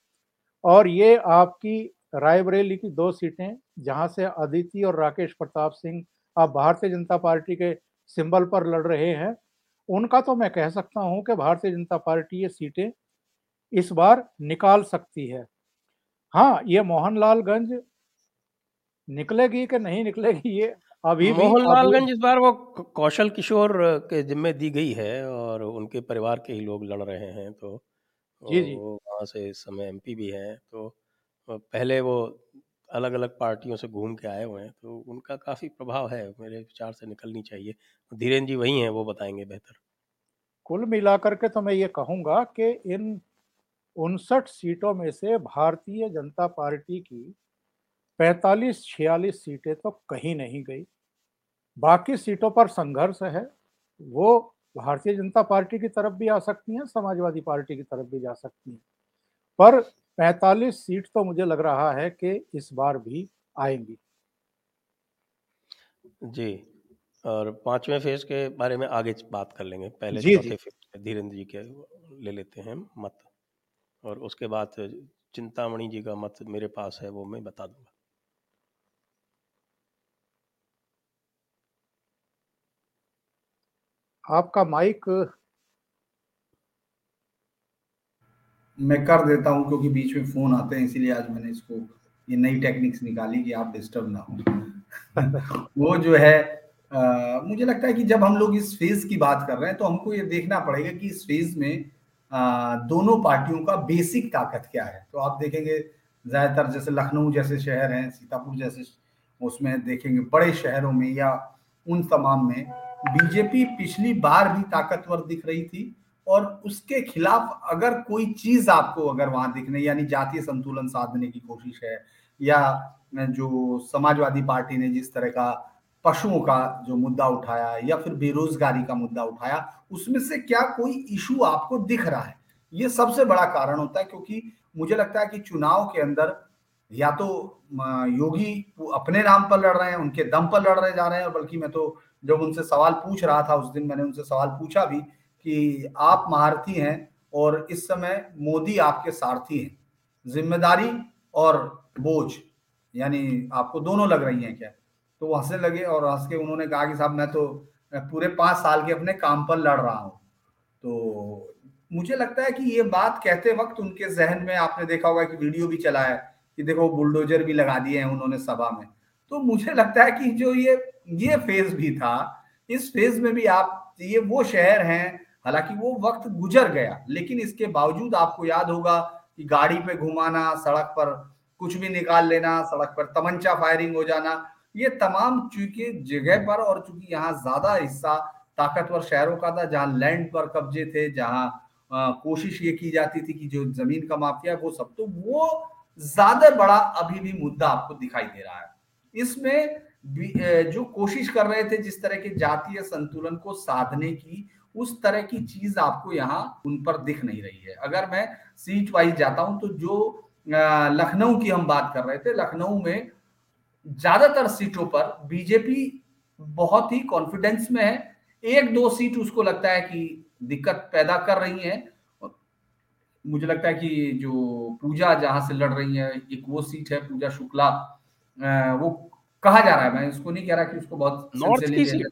और ये आपकी रायबरेली की दो सीटें, जहाँ से अदिति और राकेश प्रताप सिंह, आप भारतीय जनता पार्टी के सिंबल पर लड़ रहे हैं। उनका तो मैं कह सकता हूँ कि भारतीय जनता पार्टी ये सीटें इस बार निकाल सकती है। हाँ ये मोहनलालगंज निकलेगी कि नहीं निकलेगी ये अभी मोहनलालगंज इस बार वो कौशल किशोर के जिम्मे दी गई है और उनके परिवार के ही लोग लड़ रहे हैं तो जी जी। वहाँ से इस समय एमपी भी हैं। तो पहले वो अलग अलग पार्टियों से घूम के आए हुए हैं तो उनका काफ़ी प्रभाव है, मेरे विचार से निकलनी चाहिए। धीरेन्द्र जी वही हैं, वो बताएँगे बेहतर। कुल मिलाकर के तो मैं ये कहूँगा कि इन उनसठ सीटों में से भारतीय जनता पार्टी की पैतालीस छियालीस सीटें तो कहीं नहीं गई। बाकी सीटों पर संघर्ष है, वो भारतीय जनता पार्टी की तरफ़ भी आ सकती हैं, समाजवादी पार्टी की तरफ़ भी जा सकती हैं। पर 45 सीट तो मुझे लग रहा है कि इस बार भी आएँगी। जी और पाँचवें फ़ेज़ के बारे में आगे बात कर लेंगे। पहले जी, जी। धीरेन्द्र जी के ले लेते हैं मत और उसके बाद चिंतामणि जी का मत मेरे पास है वो मैं बता दूँगा। आपका माइक मैं कर देता हूँ क्योंकि बीच में फ़ोन आते हैं इसीलिए आज मैंने इसको ये नई टेक्निक्स निकाली कि आप डिस्टर्ब ना हो। वो जो है आ, मुझे लगता है कि जब हम लोग इस फ़ेज़ की बात कर रहे हैं तो हमको ये देखना पड़ेगा कि इस फ़ेज़ में आ, दोनों पार्टियों का बेसिक ताकत क्या है। तो आप देखेंगे ज़्यादातर जैसे लखनऊ जैसे शहर हैं सीतापुर जैसे उसमें देखेंगे बड़े शहरों में या उन तमाम में बीजेपी पिछली बार भी ताकतवर दिख रही थी। और उसके खिलाफ अगर कोई चीज़ आपको अगर वहाँ दिखने, यानी जातीय संतुलन साधने की कोशिश है, या जो समाजवादी पार्टी ने जिस तरह का पशुओं का जो मुद्दा उठाया या फिर बेरोजगारी का मुद्दा उठाया, उसमें से क्या कोई इशू आपको दिख रहा है? ये सबसे बड़ा कारण होता है क्योंकि मुझे लगता है कि चुनाव के अंदर या तो योगी अपने नाम पर लड़ रहे हैं, उनके दम पर लड़ रहे जा रहे हैं, बल्कि मैं तो जब उनसे सवाल पूछ रहा था, उस दिन मैंने उनसे सवाल पूछा भी कि आप महारथी हैं और इस समय मोदी आपके सारथी हैं। ज़िम्मेदारी और बोझ, यानी आपको दोनों लग रही हैं क्या? तो वो हंसने लगे और हंस के उन्होंने कहा कि साहब, मैं तो पूरे पाँच साल के अपने काम पर लड़ रहा हूँ। तो मुझे लगता है कि ये बात कहते वक्त उनके जहन में आपने देखा होगा कि वीडियो भी चला है कि देखो बुलडोजर भी लगा दिए हैं उन्होंने सभा में। तो मुझे लगता है कि जो ये ये फ़ेज़ भी था, इस फ़ेज़ में भी आप, ये वो शहर हैं हालाँकि वो वक्त गुजर गया, लेकिन इसके बावजूद आपको याद होगा कि गाड़ी पे घुमाना, सड़क पर कुछ भी निकाल लेना, सड़क पर तमंचा फायरिंग हो जाना, ये तमाम चूँकि जगह पर और चूँकि यहाँ ज़्यादा हिस्सा ताकतवर शहरों का था, जहाँ लैंड पर कब्जे थे, जहाँ कोशिश ये की जाती थी कि जो ज़मीन का माफिया, वो सब तो वो ज़्यादा बड़ा अभी भी मुद्दा आपको दिखाई दे रहा है। इसमें जो कोशिश कर रहे थे जिस तरह के जातीय संतुलन को साधने की उस तरह की चीज़ आपको यहाँ उन पर दिख नहीं रही है। अगर मैं सीट वाइज जाता हूँ तो जो लखनऊ की हम बात कर रहे थे लखनऊ में ज़्यादातर सीटों पर बीजेपी बहुत ही कॉन्फिडेंस में है। एक दो सीट उसको लगता है कि दिक्कत पैदा कर रही है। मुझे लगता है कि जो पूजा जहाँ से लड़ रही है एक वो सीट है पूजा शुक्ला। वो कहा जा रहा है मैं उसको नहीं कह रहा कि उसको बहुत नॉर्थ की सीट?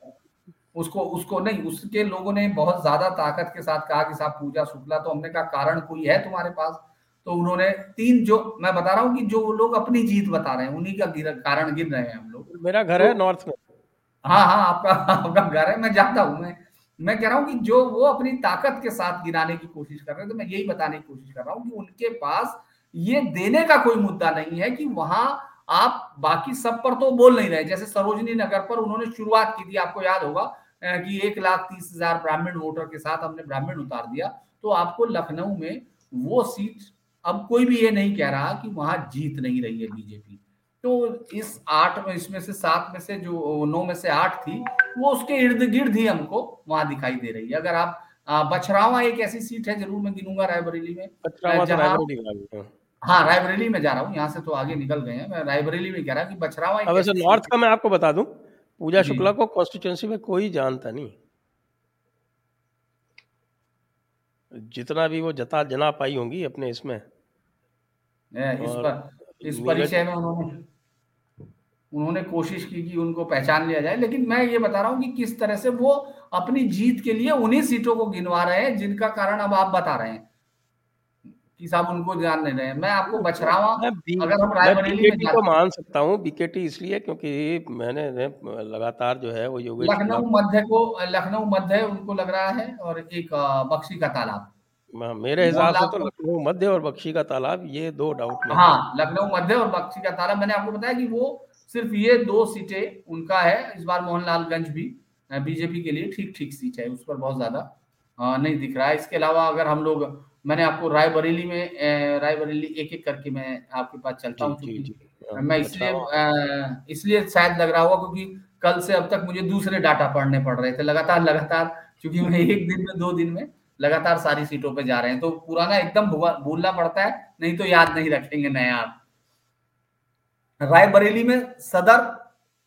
उसको उसको नहीं उसके लोगों ने बहुत ज़्यादा ताकत के साथ कहा कि साहब पूजा शुक्ला तो हमने कहा कारण कोई है तुम्हारे पास? तो उन्होंने तीन जो मैं बता रहा हूँ कि जो लोग अपनी जीत बता रहे हैं उन्हीं का कारण गिन रहे हैं हम लोग। मेरा घर है नॉर्थ तो में। हाँ हाँ आपका आपका घर है मैं जानता हूँ मैं मैं कह रहा हूँ कि जो वो अपनी ताकत के साथ गिराने की कोशिश कर रहे हैं तो मैं यही बताने की कोशिश कर रहा हूँ कि उनके पास ये देने का कोई मुद्दा नहीं है कि वहाँ आप बाकी सब पर तो बोल नहीं रहे जैसे सरोजनी नगर पर उन्होंने शुरुआत की थी आपको याद होगा कि एक लाख तीस हज़ार ब्राह्मण वोटर के साथ हमने ब्राह्मण उतार दिया तो आपको लखनऊ में वो सीट अब कोई भी ये नहीं कह रहा कि वहाँ जीत नहीं रही है बीजेपी। तो इस आठ में इसमें से सात में से जो नौ में से आठ थी वो उसके इर्द गिर्द ही हमको वहाँ दिखाई दे रही है। अगर आप बछरावा एक ऐसी सीट है ज़रूर मैं गिनूँगा रायबरेली में। तो जहाँ हाँ रायबरेली में जा रहा हूँ यहाँ से तो आगे निकल गए हैं। मैं रायबरेली में कह रहा कि बछरावा नॉर्थ का मैं आपको बता दूँ पूजा शुक्ला को कॉन्स्टिट्यूंसी में कोई जानता नहीं। जितना भी वो जता जना पाई होंगी अपने इसमें। इस पर इस परिचय में उन्होंने उन्होंने कोशिश की कि उनको पहचान लिया जाए लेकिन मैं ये बता रहा हूँ कि किस तरह से वो अपनी जीत के लिए उन्हीं सीटों को गिनवा रहे हैं जिनका कारण अब आप बता रहे हैं। कि साहब उनको जान नहीं रहे। हैं मैं आपको बछरावा अगर हम रायबरेली में को मान सकता हूँ बीकेटी इसलिए क्योंकि मैंने लगातार जो है वो योगेश लखनऊ मध्य को लखनऊ मध्य उनको लग रहा है और एक बक्सी का तालाब। हाँ, मेरे हिसाब से तो लखनऊ मध्य और बख्शी का तालाब ये दो डाउट में हाँ लखनऊ मध्य और बख्शी का तालाब मैंने आपको बताया कि वो सिर्फ़ ये दो सीटें उनका है इस बार मोहनलालगंज भी बीजेपी के लिए ठीक ठीक सीट है उस पर बहुत ज़्यादा नहीं दिख रहा है। इसके अलावा अगर हम लोग मैंने आपको रायबरेली में रायबरेली एक एक करके मैं आपके पास चलता हूँ मैं इसलिए इसलिए शायद लग रहा होगा क्योंकि कल से अब तक मुझे दूसरे डाटा पढ़ने पड़ रहे थे लगातार लगातार क्योंकि मैं एक दिन में दो दिन में लगातार सारी सीटों पे जा रहे हैं। तो पुराना एकदम भूलना पड़ता है नहीं तो याद नहीं रखेंगे नया आप। रायबरेली में सदर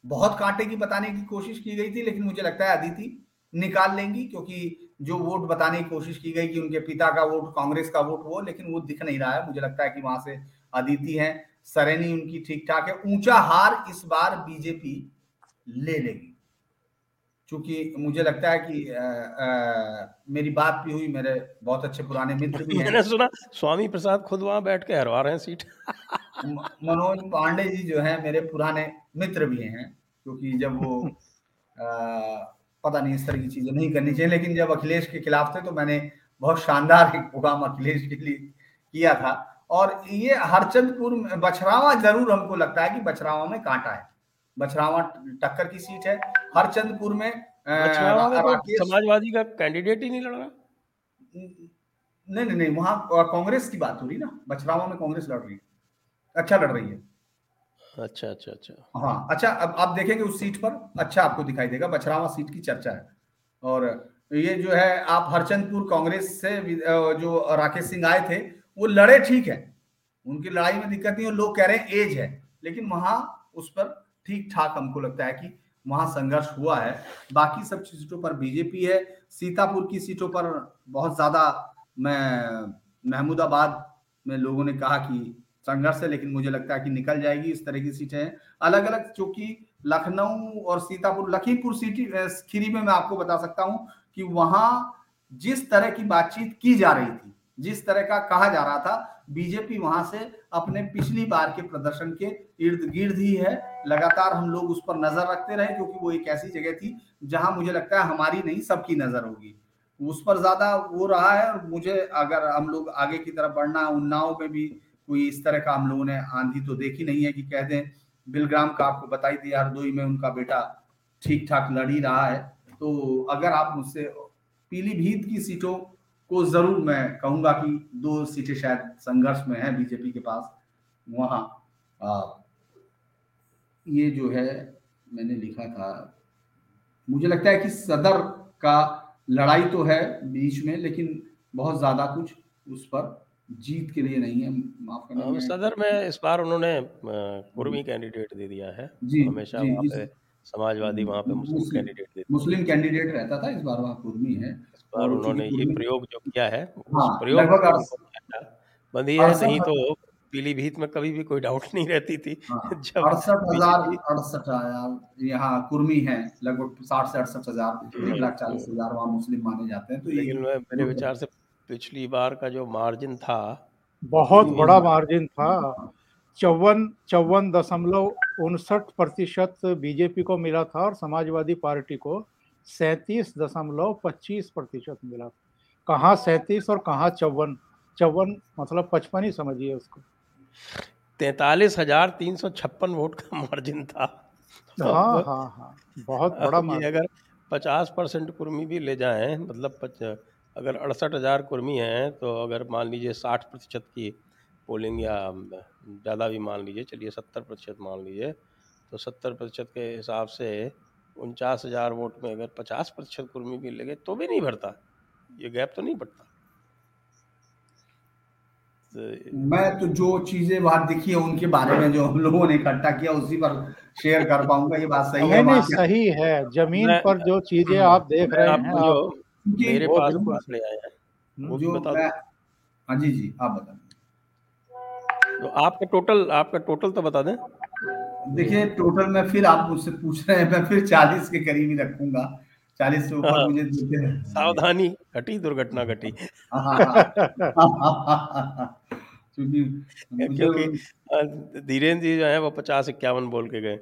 बहुत कांटे की बताने की कोशिश की गई थी लेकिन मुझे लगता है अदिति निकाल लेंगी क्योंकि जो वोट बताने की कोशिश की गई कि उनके पिता का वोट कांग्रेस का वोट वो लेकिन वो दिख नहीं रहा है। मुझे लगता है कि वहाँ से अदिति है सरेनी उनकी ठीक ठाक है। ऊँचा हार इस बार बीजेपी ले लेगी। क्योंकि मुझे लगता है कि आ, आ, मेरी बात भी हुई मेरे बहुत अच्छे पुराने मित्र भी हैं। मैंने सुना स्वामी प्रसाद खुद वहाँ बैठ के हरवा रहे हैं सीट। मनोज पांडे जी जो है मेरे पुराने मित्र भी हैं क्योंकि जब वो आ, पता नहीं इस तरह की चीज़ें नहीं करनी चाहिए। लेकिन जब अखिलेश के खिलाफ थे तो मैंने बहुत शानदार एक प्रोग्राम अखिलेश के लिए किया था। और ये हरचंदपुर बछरावा ज़रूर हमको लगता है कि बछरावा में कांटा है। बछरावा टक्कर की सीट है। हरचंदपुर में तो समाजवादी का कैंडिडेट ही नहीं लड़ रहा। नहीं नहीं नहीं वहाँ कांग्रेस की बात हो रही ना? बछरावा में कांग्रेस लड़ रही है। अच्छा लड़ रही है। अच्छा अच्छा अच्छा। हाँ अच्छा अब आप देखेंगे उस सीट पर अच्छा आपको दिखाई देगा बछरावा सीट की चर्चा है। और ये जो है, आप हरचंदपुर कांग्रेस से जो राकेश सिंह आए थे, वो लड़े ठीक है। उनकी लड़ाई में दिक्कत नहीं है, लोग कह रहे हैं एज है, लेकिन वहाँ उस पर ठीक ठाक हमको लगता है कि वहाँ संघर्ष हुआ है। बाकी सब सीटों पर बीजेपी है, सीतापुर की सीटों पर बहुत ज़्यादा मैं महमूदाबाद में लोगों ने कहा कि संघर्ष है, लेकिन मुझे लगता है कि निकल जाएगी, इस तरह की सीटें अलग अलग चूँकि लखनऊ और सीतापुर, लखीमपुर सिटी खीरी में मैं आपको बता सकता हूँ कि वहाँ जिस तरह की बातचीत की जा रही थी, जिस तरह का कहा जा रहा था, बीजेपी वहाँ से अपने पिछली बार के प्रदर्शन के इर्द गिर्द ही है। लगातार हम लोग उस पर नज़र रखते रहे, क्योंकि वो एक ऐसी जगह थी जहाँ मुझे लगता है हमारी नहीं, सबकी नज़र होगी। उस पर ज़्यादा वो रहा है, और मुझे अगर हम लोग आगे की तरफ़ बढ़ना, उन्नाव में भी कोई इस तरह का हम लोगों ने आंधी तो देखी नहीं है कि कह दें बिलग्राम का आपको बताई दिया हरदोई में उनका बेटा ठीक ठाक लड़ ही रहा है। तो अगर आप मुझसे पीलीभीत की सीटों को ज़रूर मैं कहूँगा कि दो सीटें शायद संघर्ष में है बीजेपी के पास, वहाँ ये जो है, मैंने लिखा था, मुझे लगता है कि सदर का लड़ाई तो है बीच में, लेकिन बहुत ज़्यादा कुछ उस पर जीत के लिए नहीं है माफ़ करना हाँ, सदर में इस बार उन्होंने कुर्मी कैंडिडेट दे दिया है। जी हमेशा जी, वहाँ पे समाजवादी वहाँ पे मुस्लिम कैंडिडेट दे मुस्लिम कैंडिडेट रहता था इस बार वहाँ कुर्मी है। इस बार उन्होंने ये प्रयोग जो किया है हाँ, प्रयोग बंदी है नहीं तो पीलीभीत में कभी भी कोई डाउट नहीं रहती थी हाँ, जब अड़सठ हज़ार अड़सठ यहाँ कुर्मी है लगभग साठ से अड़सठ हज़ार एक लाख चालीस हज़ार वहाँ मुस्लिम माने जाते हैं तो लेकिन मेरे विचार से पिछली बार का जो मार्जिन था बहुत बड़ा मार्जिन था। चौवन चौवन दशमलव उनसठ प्रतिशत बीजेपी को मिला था और समाजवादी पार्टी को सैतीस दशमलव पच्चीस प्रतिशत मिला कहाँ सैतीस और कहाँ चौवन? चौवन मतलब पचपन ही समझिए उसको। तैतालीस हज़ार तीन सौ छप्पन वोट का मार्जिन था। हाँ हाँ हाँ बहुत बड़ा मार्जिन। अगर पचास परसेंट कुर्मी भी ले जाएँ मतलब अगर अड़सठ हज़ार कुर्मी हैं तो अगर मान लीजिए साठ प्रतिशत की पोलिंग या ज़्यादा भी मान लीजिए चलिए सत्तर प्रतिशत मान लीजिए तो सत्तर प्रतिशत के हिसाब से उनचास हज़ार वोट में अगर पचास प्रतिशत कुर्मी भी लगे तो भी नहीं भरता। ये गैप तो नहीं बढ़ता तो मैं तो जो चीज़ें वहाँ दिखी है उनके बारे में जो हम लोगों ने इकट्ठा किया उसी पर शेयर कर पाऊँगा। ये बात सही है नहीं सही है। ज़मीन पर जो चीज़ें आप देख रहे हैं आप मेरे पास ले आए हैं। वो भी बता दो। हाँ जी जी आप बता तो आपका टोटल आपका टोटल तो बता दें। देखिए टोटल में फिर आप मुझसे पूछ रहे हैं मैं फिर चालीस के करीब ही रखूँगा। चालीस से ऊपर हाँ। मुझे सावधानी घटी दुर्घटना घटी। क्योंकि धीरेन्द्र जी जो है वो पचास इक्यावन बोल के गए।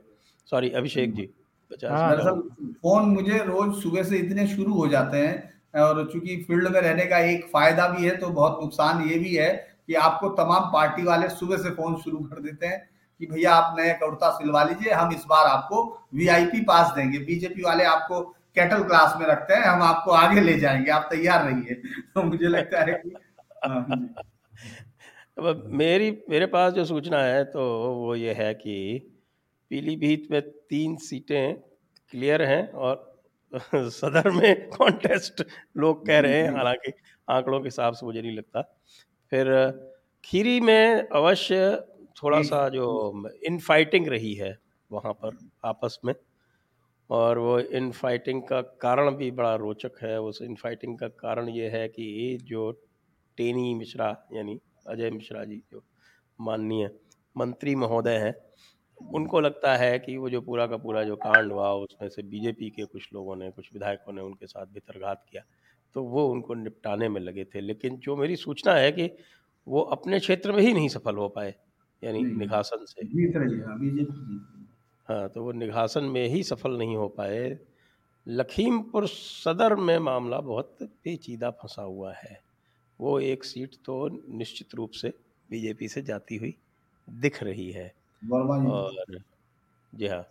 सॉरी अभिषेक जी। हाँ। दरअसल फ़ोन मुझे रोज सुबह से इतने शुरू हो जाते हैं और चूँकि फ़ील्ड में रहने का एक फ़ायदा भी है तो बहुत नुकसान ये भी है कि आपको तमाम पार्टी वाले सुबह से फ़ोन शुरू कर देते हैं कि भैया आप नए कुर्ता सिलवा लीजिए हम इस बार आपको वीआईपी पास देंगे। बीजेपी वाले आपको कैटल क्लास में रखते हैं हम आपको आगे ले जाएँगे आप तैयार रहिए। तो मुझे लगता है कि हाँ, मेरी मेरे पास जो सूचना है तो वो ये है कि पीलीभीत में तीन सीटें क्लियर हैं और सदर में कॉन्टेस्ट लोग कह रहे हैं, हालाँकि आंकड़ों के हिसाब से मुझे नहीं लगता। फिर, खीरी में अवश्य थोड़ा सा जो इन फाइटिंग रही है वहाँ पर, आपस में। और वो इन फाइटिंग का कारण भी बड़ा रोचक है। उस इन फाइटिंग का कारण ये है कि जो टेनी मिश्रा, यानी अजय मिश्रा जी, जो माननीय मंत्री महोदय हैं उनको लगता है कि वो जो पूरा का पूरा जो कांड हुआ उसमें से बीजेपी के कुछ लोगों ने कुछ विधायकों ने उनके साथ भितरघात किया तो वो उनको निपटाने में लगे थे। लेकिन जो मेरी सूचना है कि वो अपने क्षेत्र में ही नहीं सफल हो पाए यानी निघासन से। हाँ तो वो निघासन में ही सफल नहीं हो पाए। लखीमपुर सदर में मामला बहुत पेचीदा फंसा हुआ है। वो एक सीट तो निश्चित रूप से बीजेपी से जाती हुई दिख रही है। और जी हाँ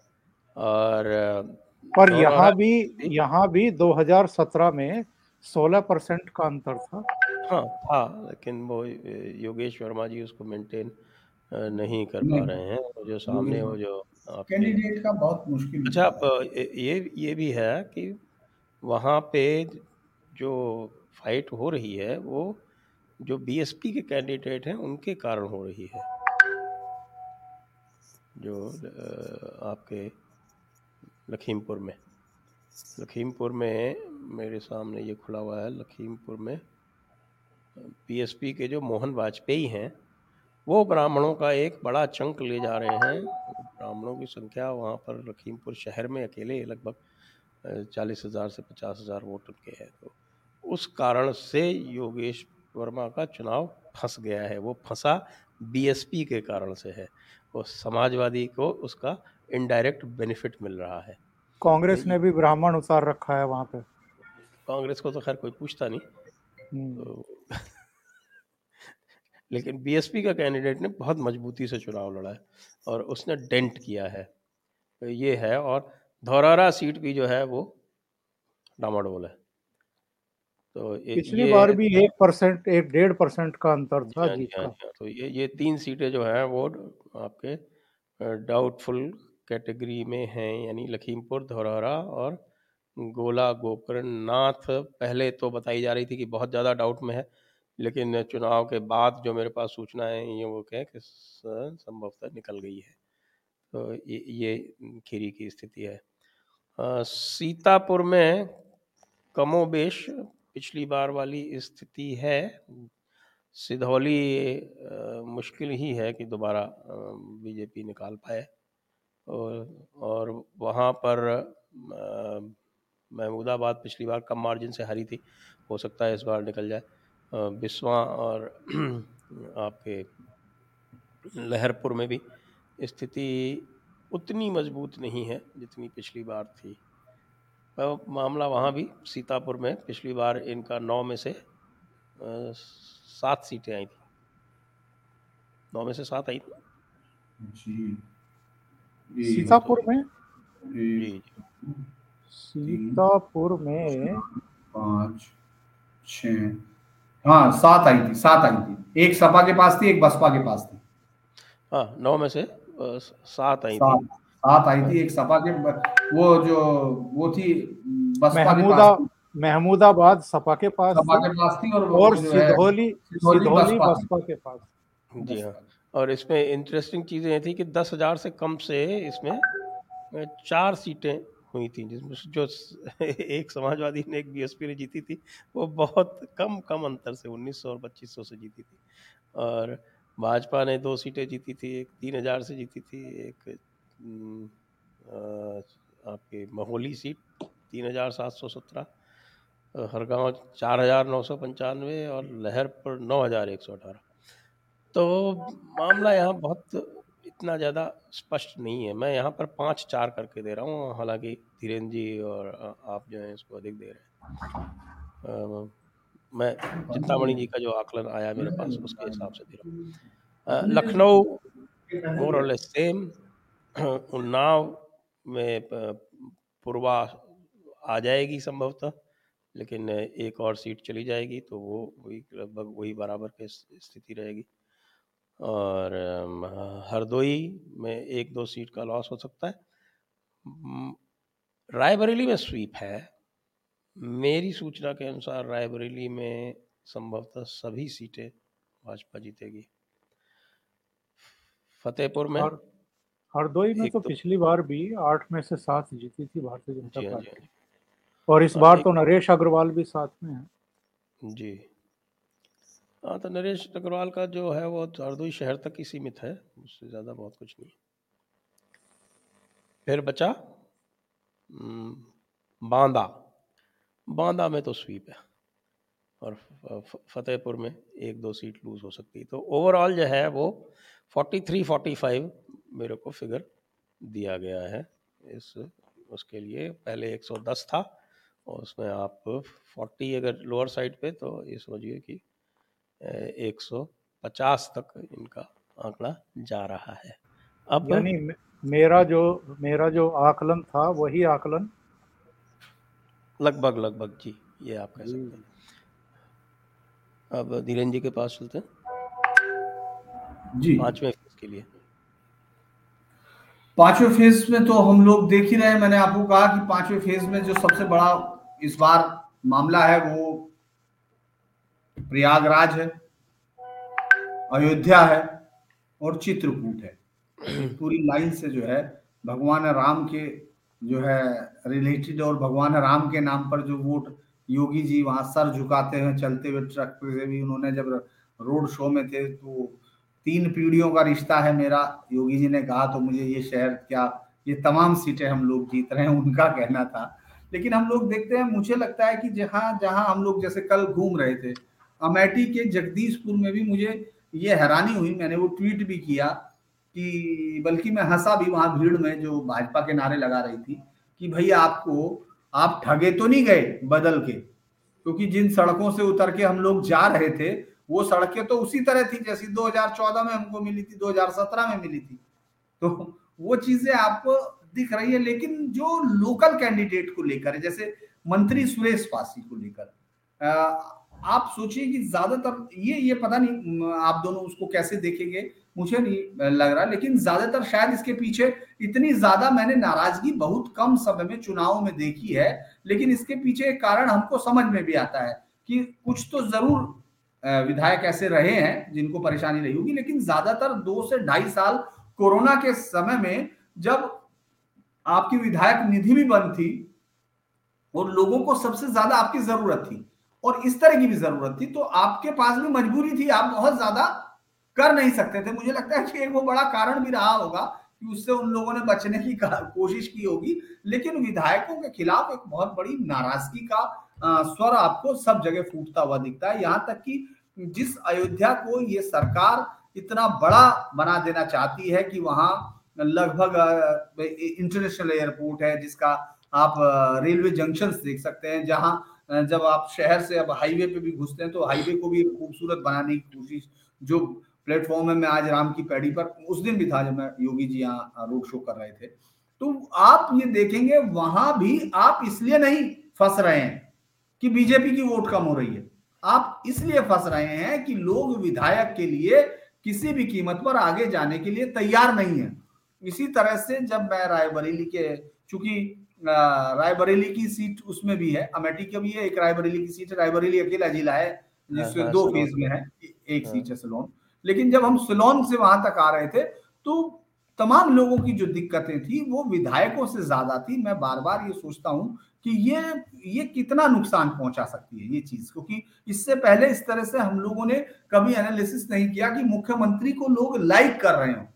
और पर यहाँ भी यहाँ भी 2017 में 16 परसेंट का अंतर था। हाँ था लेकिन वो योगेश वर्मा जी उसको मेंटेन नहीं कर पा रहे हैं। जो सामने वो जो कैंडिडेट का बहुत मुश्किल अच्छा ये ये भी है कि वहाँ पे जो फाइट हो रही है वो जो बीएसपी के कैंडिडेट हैं उनके कारण हो रही है। जो आपके लखीमपुर में। लखीमपुर में मेरे सामने ये खुला हुआ है, लखीमपुर में पीएसपी के जो मोहन वाजपेयी हैं, वो ब्राह्मणों का एक बड़ा चंक ले जा रहे हैं। ब्राह्मणों की संख्या वहाँ पर लखीमपुर शहर में अकेले लगभग चालीस हज़ार से पचास हज़ार वोट उनके हैं। तो उस कारण से योगेश वर्मा का चुनाव फंस गया है। वो फंसा बीएसपी के कारण से है। वो समाजवादी को उसका इनडायरेक्ट बेनिफिट मिल रहा है। कांग्रेस ने भी ब्राह्मण उतार रखा है वहाँ पे। कांग्रेस को तो खैर कोई पूछता नहीं। हम्म। तो लेकिन बीएसपी का कैंडिडेट ने बहुत मजबूती से चुनाव लड़ा है और उसने डेंट किया है। तो ये है और धौरारा सीट भी जो है वो डामाडोल है। तो पिछली बार भी एक परसेंट एक डेढ़ परसेंट का अंतर था जी हाँ, हाँ, हाँ, तो ये ये तीन सीटें जो हैं वो आपके डाउटफुल कैटेगरी में हैं यानी लखीमपुर धौरहरा और गोला गोकर्ण नाथ पहले तो बताई जा रही थी कि बहुत ज़्यादा डाउट में है लेकिन चुनाव के बाद जो मेरे पास सूचना है ये वो कहें कि संभवतः निकल गई है। तो ये ये खीरी की स्थिति है। सीतापुर में कमोबेश पिछली बार वाली स्थिति है। सिधौली मुश्किल ही है कि दोबारा बीजेपी निकाल पाए। और और वहाँ पर महमूदाबाद पिछली बार कम मार्जिन से हारी थी। हो सकता है इस बार निकल जाए। बिस्वा और आपके लहरपुर में भी स्थिति उतनी मज़बूत नहीं है जितनी पिछली बार थी। मामला वहाँ भी सीतापुर में पिछली बार इनका नौ में से सात सीटें आई थी। नौ में से सात आई थी। सीतापुर में? जी। सीतापुर में? पाँच छ। हाँ सात आई थी सात आई थी। एक सपा के पास थी एक बसपा के पास थी। हाँ नौ में से सात आई थी। सात आई थी एक सपा के वो जो वो थी महमूदा महमूदाबाद सपा के पास सपा के पास थी और और सिधौली सिधौली बसपा के पास जी हाँ। और इसमें इंटरेस्टिंग चीज़ें ये थी कि दस हज़ार से कम से इसमें चार सीटें हुई थी जिसमें जो एक समाजवादी ने एक बीएसपी ने जीती थी वो बहुत कम कम अंतर से 1900 और 2500 से जीती थी। और भाजपा ने दो सीटें जीती थी एक तीन हज़ार से जीती थी एक आपकी महोली सीट तीन हज़ार सात सौ सत्रह हरगांव चार हज़ार नौ सौ पंचानवे और लहर पर नौ हज़ार एक सौ अठारह। तो मामला यहाँ बहुत इतना ज़्यादा स्पष्ट नहीं है। मैं यहाँ पर पाँच चार करके दे रहा हूँ, हालाँकि धीरेन्द्र जी और आप जो हैं इसको अधिक दे रहे हैं। मैं चिंतामणि जी का जो आकलन आया मेरे पास, उसके हिसाब से दे रहा हूँ। लखनऊ मोर और लेस सेम उन्नाव में पूर्वा आ जाएगी संभवतः, लेकिन एक और सीट चली जाएगी तो वो वही लगभग वही बराबर की स्थिति रहेगी। और हरदोई में एक दो सीट का लॉस हो सकता है। रायबरेली में स्वीप है। मेरी सूचना के अनुसार रायबरेली में संभवतः सभी सीटें भाजपा जीतेगी। फतेहपुर में हरदोई में तो, तो पिछली बार भी आठ में से सात जीती थी भारतीय जनता हाँ पार्टी। हाँ और इस बार तो नरेश अग्रवाल भी साथ में है। जी। हाँ तो नरेश अग्रवाल का जो है वो हरदोई शहर तक ही सीमित है उससे ज़्यादा बहुत कुछ नहीं। फिर बचा बांदा। बांदा में तो स्वीप है और फतेहपुर में एक दो सीट लूज हो सकती है। तो ओवरऑल जो है वो 43 45 मेरे को फिगर दिया गया है। इस उसके लिए पहले 110 था और उसमें आप 40 अगर लोअर साइड पे तो ये समझिए कि 150 तक इनका आंकड़ा जा रहा है। अब यानी मेरा जो मेरा जो आकलन था वही आकलन? लगभग लगभग जी ये आप कह सकते हैं। अब धीरेन्द्र जी के पास चलते हैं। जी। पाँचवें फ़ेज़ के लिए। पाँचवें फ़ेज़ में तो हम लोग देख ही रहे हैं मैंने आपको कहा कि पाँचवें फ़ेज़ में जो सबसे बड़ा इस बार मामला है वो प्रयागराज है अयोध्या है और चित्रकूट है। पूरी लाइन से जो है भगवान राम के जो है रिलेटेड और भगवान राम के नाम पर जो वोट योगी जी वहाँ सर झुकाते हैं चलते हुए ट्रक पे भी उन्होंने जब रोड शो में थे तो तीन पीढ़ियों का रिश्ता है मेरा। योगी जी ने कहा तो मुझे ये शहर, क्या ये तमाम सीटें हम लोग जीत रहे हैं? उनका कहना था। लेकिन हम लोग देखते हैं, मुझे लगता है कि जहाँ जहाँ हम लोग जैसे कल घूम रहे थे, अमेठी के जगदीशपुर में भी मुझे ये हैरानी हुई। मैंने वो ट्वीट भी किया कि, बल्कि मैं हंसा भी वहाँ भीड़ में, जो भाजपा के नारे लगा रही थी, कि भाई आपको, आप ठगे तो नहीं गए बदल के? क्योंकि जिन सड़कों से उतर के हम लोग जा रहे थे वो सड़कें तो उसी तरह थी जैसी 2014 में हमको मिली थी 2017 में मिली थी। तो वो चीज़ें आपको दिख रही है, लेकिन जो लोकल कैंडिडेट को लेकर, जैसे मंत्री सुरेश पासी को लेकर आप सोचिए कि ज़्यादातर ये ये पता नहीं आप दोनों उसको कैसे देखेंगे, मुझे नहीं लग रहा, लेकिन ज़्यादातर शायद इसके पीछे इतनी ज़्यादा मैंने नाराज़गी बहुत कम समय में चुनाव में देखी है, लेकिन इसके पीछे एक कारण हमको समझ में भी आता है कि कुछ तो ज़रूर विधायक ऐसे रहे हैं जिनको परेशानी रही होगी, लेकिन ज़्यादातर दो से ढाई साल कोरोना के समय में जब आपकी विधायक निधि भी बंद थी और लोगों को सबसे ज़्यादा आपकी ज़रूरत थी और इस तरह की भी ज़रूरत थी तो आपके पास भी मजबूरी थी। आप बहुत ज़्यादा कर नहीं सकते थे। मुझे लगता है कि एक वो बड़ा कारण भी रहा होगा कि उससे उन लोगों ने बचने की कोशिश की होगी। लेकिन विधायकों के खिलाफ एक बहुत बड़ी नाराज़गी का स्वर आपको सब जगह फूटता हुआ दिखता है। यहाँ तक कि जिस अयोध्या को ये सरकार इतना बड़ा बना देना चाहती है कि वहाँ लगभग इंटरनेशनल एयरपोर्ट है, जिसका आप रेलवे जंक्शन देख सकते हैं, जहाँ जब आप शहर से अब हाईवे पे भी घुसते हैं तो हाईवे को भी खूबसूरत बनाने की कोशिश जो प्लेटफॉर्म है, मैं आज राम की पैड़ी पर उस दिन भी था जब मैं योगी जी यहाँ रोड शो कर रहे थे। तो आप ये देखेंगे, वहाँ भी आप इसलिए नहीं फंस रहे हैं। कि बीजेपी की वोट कम हो रही है। आप इसलिए फंस रहे हैं कि लोग विधायक के लिए किसी भी कीमत पर आगे जाने के लिए तैयार नहीं है। इसी तरह से जब मैं रायबरेली के चूँकि रायबरेली की सीट उसमें भी है अमेठी का भी है एक रायबरेली की सीट है रायबरेली अकेला जिला है जिसमें हाँ, दो फ़ेज़ में है एक हाँ। सीट है सिलोन। लेकिन जब हम सिलोन से वहाँ तक आ रहे थे तो तमाम लोगों की जो दिक्कतें थी वो विधायकों से ज़्यादा थी। मैं बार बार ये सोचता हूँ कि ये ये कितना नुकसान पहुँचा सकती है ये चीज़? क्योंकि इससे पहले इस तरह से हम लोगों ने कभी एनालिसिस नहीं किया कि मुख्यमंत्री को लोग लाइक कर रहे हो।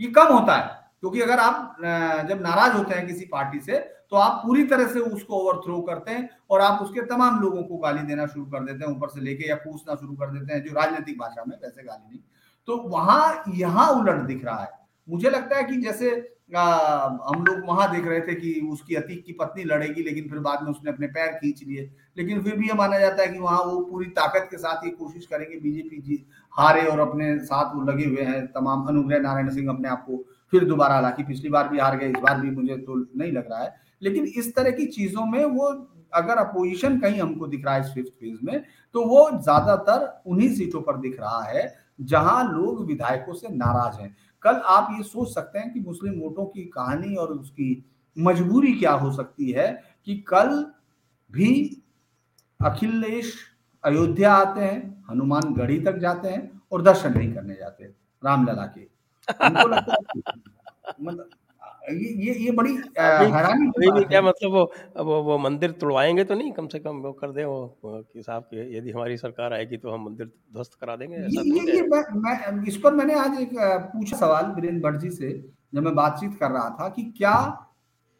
ये कम होता है, क्योंकि अगर आप जब नाराज़ होते हैं किसी पार्टी से तो आप पूरी तरह से उसको ओवरथ्रो करते हैं और आप उसके तमाम लोगों को गाली देना शुरू कर देते हैं, ऊपर से लेके या पूछना शुरू कर देते हैं, जो राजनीतिक भाषा में, वैसे गाली नहीं। तो वहाँ, यहाँ उलट दिख रहा है। मुझे लगता है कि जैसे आ, हम लोग वहाँ देख रहे थे कि उसकी अतीक की पत्नी लड़ेगी लेकिन फिर बाद में उसने अपने पैर खींच लिए। लेकिन फिर भी ये माना जाता है कि वहाँ वो पूरी ताकत के साथ ये कोशिश करेंगे बीजेपी जी हारे और अपने साथ वो लगे हुए हैं। तमाम अनुग्रह नारायण सिंह अपने आप को फिर दोबारा हालाँकि पिछली बार भी हार गए इस बार भी मुझे तो नहीं लग रहा है। लेकिन इस तरह की चीज़ों में वो अगर अपोजिशन कहीं हमको दिख रहा है इस फिफ्थ फ़ेज़ में तो वो ज़्यादातर उन्हीं सीटों पर दिख रहा है जहाँ लोग विधायकों से नाराज़ हैं। कल आप ये सोच सकते हैं कि मुस्लिम वोटों की कहानी और उसकी मजबूरी क्या हो सकती है कि कल भी अखिलेश अयोध्या आते हैं हनुमान गढ़ी तक जाते हैं और दर्शन नहीं करने जाते, रामलला के मतलब ये ये ये बड़ी हैरानी अभी भी क्या मतलब वो वो वो मंदिर तुड़वाएँगे तो नहीं? कम से कम वो कर दे वो कि साहब के यदि हमारी सरकार आएगी तो हम मंदिर ध्वस्त करा देंगे ऐसा ये, ये, ये मैं, मैं इस पर मैंने आज एक पूछा सवाल वीरेंद्र भट्ट जी से जब मैं बातचीत कर रहा था कि क्या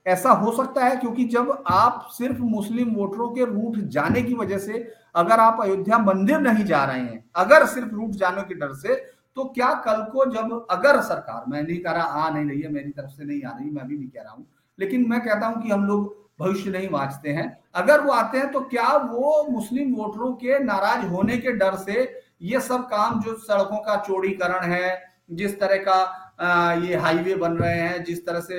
ऐसा हो सकता है? क्योंकि जब आप सिर्फ़ मुस्लिम वोटरों के रूट जाने की वजह से अगर आप अयोध्या मंदिर नहीं जा रहे हैं अगर सिर्फ़ रूट जाने के डर से तो क्या कल को जब, अगर सरकार, मैं नहीं कह रहा आ नहीं रही है मेरी तरफ़ से नहीं आ रही, मैं भी कह रहा हूँ, लेकिन मैं कहता हूँ कि हम लोग भविष्य नहीं बांचते हैं। अगर वो आते हैं तो क्या वो मुस्लिम वोटरों के नाराज़ होने के डर से ये सब काम जो सड़कों का चौड़ीकरण है, जिस तरह का ये हाईवे बन रहे हैं, जिस तरह से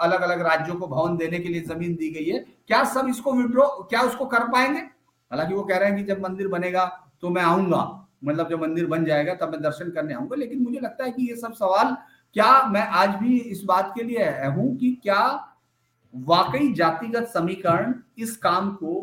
अलग अलग राज्यों को भवन देने के लिए ज़मीन दी गई है, क्या सब इसको विड्रो, क्या उसको कर पाएँगे? हालाँकि वो कह रहे हैं कि जब मंदिर बनेगा तो मैं आऊँगा। मतलब जब मंदिर बन जाएगा तब मैं दर्शन करने आऊँगा। लेकिन मुझे लगता है कि ये सब सवाल, क्या मैं आज भी इस बात के लिए हूँ कि क्या वाकई जातिगत समीकरण इस काम को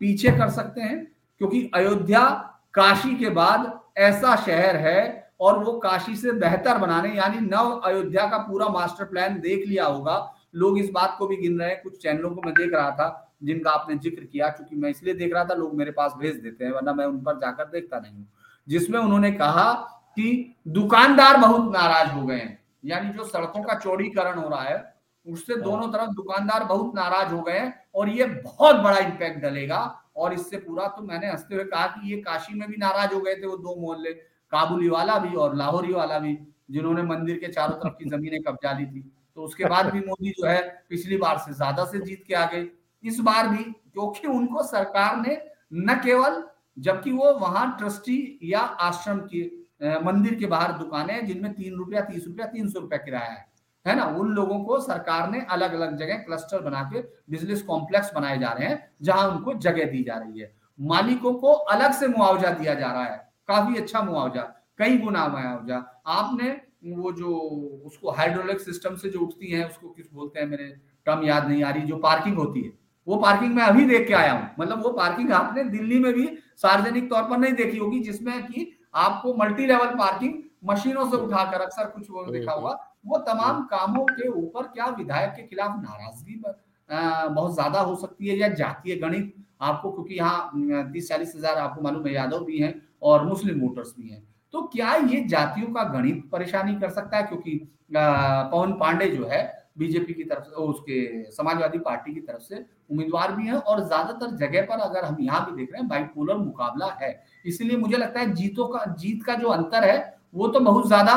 पीछे कर सकते हैं? क्योंकि अयोध्या काशी के बाद ऐसा शहर है और वो काशी से बेहतर बनाने, यानी नव अयोध्या का पूरा मास्टर प्लान देख लिया होगा। लोग इस बात को भी गिन रहे हैं। कुछ चैनलों को मैं देख रहा था, जिनका आपने ज़िक्र किया क्योंकि मैं इसलिए देख रहा था, लोग मेरे पास भेज देते हैं, वरना मैं उन पर जाकर देखता नहीं हूँ। जिसमें उन्होंने कहा कि दुकानदार बहुत नाराज़ हो गए हैं। यानी जो सड़कों का चौड़ीकरण हो रहा है उससे हाँ। दोनों तरफ़ दुकानदार बहुत नाराज़ हो गए हैं और ये बहुत बड़ा इम्पैक्ट डलेगा। और इससे पूरा तो मैंने हँसते हुए कहा कि ये काशी में भी नाराज़ हो गए थे वो दो मोहल्ले काबुली वाला भी और लाहौरी वाला भी जिन्होंने मंदिर के चारों तरफ़ की जमीनें कब्जा ली थी। तो उसके बाद भी मोदी जो है पिछली बार से ज़्यादा से जीत के आ गए। इस बार भी क्योंकि उनको सरकार ने न केवल जबकि वो वहाँ ट्रस्टी या आश्रम की मंदिर के बाहर दुकानें हैं, जिनमें तीन रुपया, तीस रुपया, तीन सौ रुपया किराया है। है ना? उन लोगों को सरकार ने अलग अलग जगह क्लस्टर बना के बिज़नेस कॉम्प्लेक्स बनाए जा रहे हैं, जहाँ उनको जगह दी जा रही है। मालिकों को अलग से मुआवजा दिया जा रहा है। काफ़ी अच्छा मुआवजा, कई गुना मुआवजा। आपने वो जो, उसको हाइड्रोलिक सिस्टम से जो उठती है, उसको किस बोलते हैं मेरे, टर्म याद नहीं आ रही, जो पार्किंग होती है। वो पार्किंग मैं अभी देख के आया हूँ। मतलब वो पार्किंग आपने दिल्ली में भी सार्वजनिक तौर पर नहीं देखी होगी जिसमें कि आपको मल्टी लेवल पार्किंग मशीनों से उठाकर अक्सर कुछ देखा होगा वो तमाम कामों के ऊपर क्या विधायक के खिलाफ नाराज़गी बहुत ज़्यादा हो सकती है या जातीय गणित आपको क्योंकि यहाँ तीस चालीस हज़ार आपको मालूम है यादव भी हैं और मुस्लिम वोटर्स भी हैं। तो क्या ये जातियों का गणित परेशानी कर सकता है? क्योंकि पवन पांडे जो है बीजेपी की तरफ़ से उसके समाजवादी पार्टी की तरफ़ से उम्मीदवार भी हैं और ज़्यादातर जगह पर अगर हम यहाँ भी देख रहे हैं बाइपोलर मुकाबला है। इसलिए मुझे लगता है जीतों का, जीत का जो अंतर है, वो तो बहुत ज़्यादा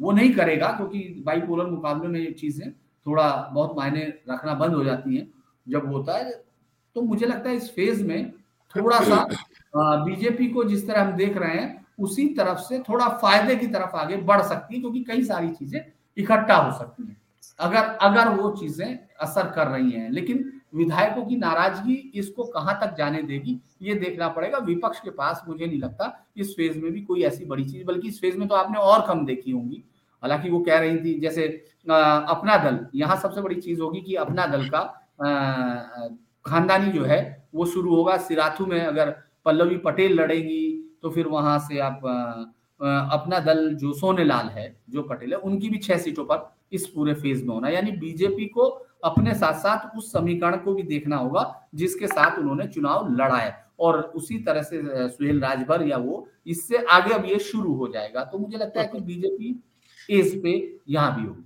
वो नहीं करेगा क्योंकि बाइपोलर मुकाबले में ये चीज़ें थोड़ा बहुत मायने रखना बंद हो जाती हैं। जब होता है तो मुझे लगता है इस फ़ेज़ में थोड़ा सा बीजेपी को जिस तरह हम देख रहे हैं, उसी तरफ़ से थोड़ा फ़ायदे की तरफ़ आगे बढ़ सकती है क्योंकि कई सारी चीज़ें इकट्ठा हो सकती है। अगर अगर वो चीज़ें असर कर रही हैं लेकिन विधायकों की नाराज़गी इसको कहाँ तक जाने देगी ये देखना पड़ेगा। विपक्ष के पास मुझे नहीं लगता इस फ़ेज़ में भी कोई ऐसी बड़ी चीज़ बल्कि इस फ़ेज़ में तो आपने और कम देखी होंगी। हालाँकि वो कह रही थी जैसे आ, अपना दल यहाँ सबसे बड़ी चीज़ होगी कि अपना दल का खानदानी जो है वो शुरू होगा। सिराथू में अगर पल्लवी पटेल लड़ेगी तो फिर वहाँ से आप आ, अपना दल जो सोनेलाल है जो पटेल है उनकी भी छह सीटों पर इस पूरे फ़ेज़ में होना यानी बीजेपी को अपने साथ साथ उस समीकरण को भी देखना होगा जिसके साथ उन्होंने चुनाव लड़ा है। और उसी तरह से सुहेल राजभर या वो इससे आगे अब ये शुरू हो जाएगा। तो मुझे लगता है कि बीजेपी एज पे यहाँ भी होगी।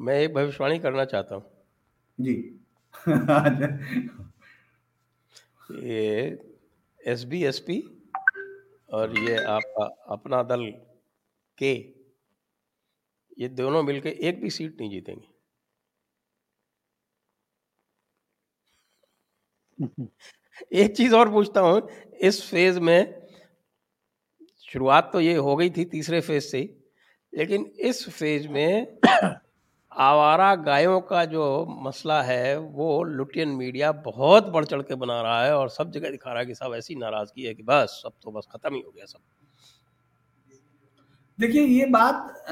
मैं एक भविष्यवाणी करना चाहता हूँ। जी। ये एस बी एस पी और ये आपका अपना दल के, ये दोनों मिलकर एक भी सीट नहीं जीतेंगे। एक चीज़ और पूछता हूँ, इस फ़ेज़ में शुरुआत तो ये हो गई थी तीसरे फ़ेज़ से लेकिन इस फ़ेज़ में आवारा गायों का जो मसला है, वो लुटियन मीडिया बहुत बढ़ चढ़ के बना रहा है और सब जगह दिखा रहा है कि सब ऐसी नाराज़गी है कि बस सब तो बस खत्म ही हो गया सब। देखिए, ये बात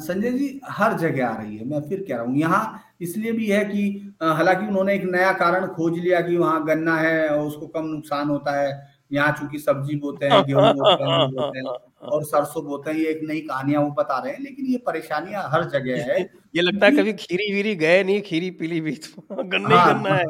संजय जी हर जगह आ रही है, मैं फिर कह रहा हूँ। यहाँ इसलिए भी है कि हालाँकि उन्होंने एक नया कारण खोज लिया कि वहाँ गन्ना है और उसको कम नुकसान होता है, यहाँ चूँकि सब्ज़ी बोते हैं, गेहूँ बोते हैं। और सरसों बोते हैं ये एक नई कहानियाँ वो बता रहे हैं लेकिन ये परेशानियाँ हर जगह है। ये लगता है कभी खीरी वीरी गए नहीं खीरी पीली भी तो गन्ना हाँ, गन्ना है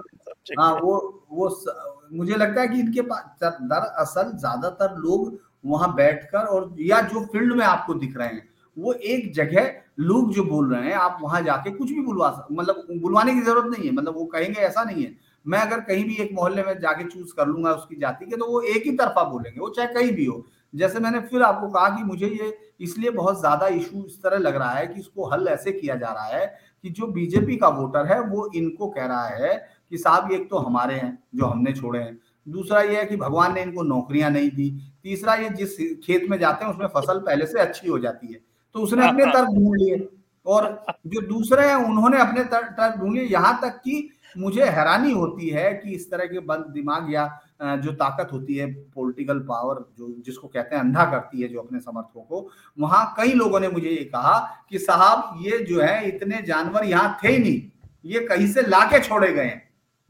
हाँ वो वो स, मुझे लगता है कि इनके पास दरअसल ज़्यादातर लोग वहाँ बैठकर और या जो फ़ील्ड में आपको दिख रहे हैं वो एक जगह लोग जो बोल रहे हैं आप वहाँ जाके कुछ भी बुलवा मतलब बुलवाने की ज़रूरत नहीं है मतलब वो कहेंगे ऐसा नहीं है। मैं अगर कहीं भी एक मोहल्ले में जाके चूज़ कर लूँगा उसकी जाति के तो वो एक ही तरफा बोलेंगे वो चाहे कहीं भी हो। जैसे मैंने फिर आपको कहा कि मुझे ये इसलिए बहुत ज़्यादा इशू इस तरह लग रहा है कि इसको हल ऐसे किया जा रहा है कि जो बीजेपी का वोटर है, वो इनको कह रहा है कि साहब एक तो हमारे हैं, जो हमने छोड़े हैं। दूसरा ये है कि भगवान ने इनको नौकरियाँ नहीं दी। तीसरा ये जिस खेत में जाते हैं, उसमें फ़सल पहले से अच्छी हो जाती है। तो उसने अपने तर्क ढूंढ लिए। और जो दूसरे हैं, उन्होंने अपने तर्क ढूंढ लिए। यहाँ तक कि मुझे हैरानी होती है कि इस तरह के बंद दिमाग या जो ताकत होती है पॉलिटिकल पावर जो जिसको कहते हैं अंधा करती है जो अपने समर्थकों को वहाँ कई लोगों ने मुझे ये कहा कि साहब ये जो है इतने जानवर यहाँ थे ही नहीं। ये कहीं से लाके छोड़े गए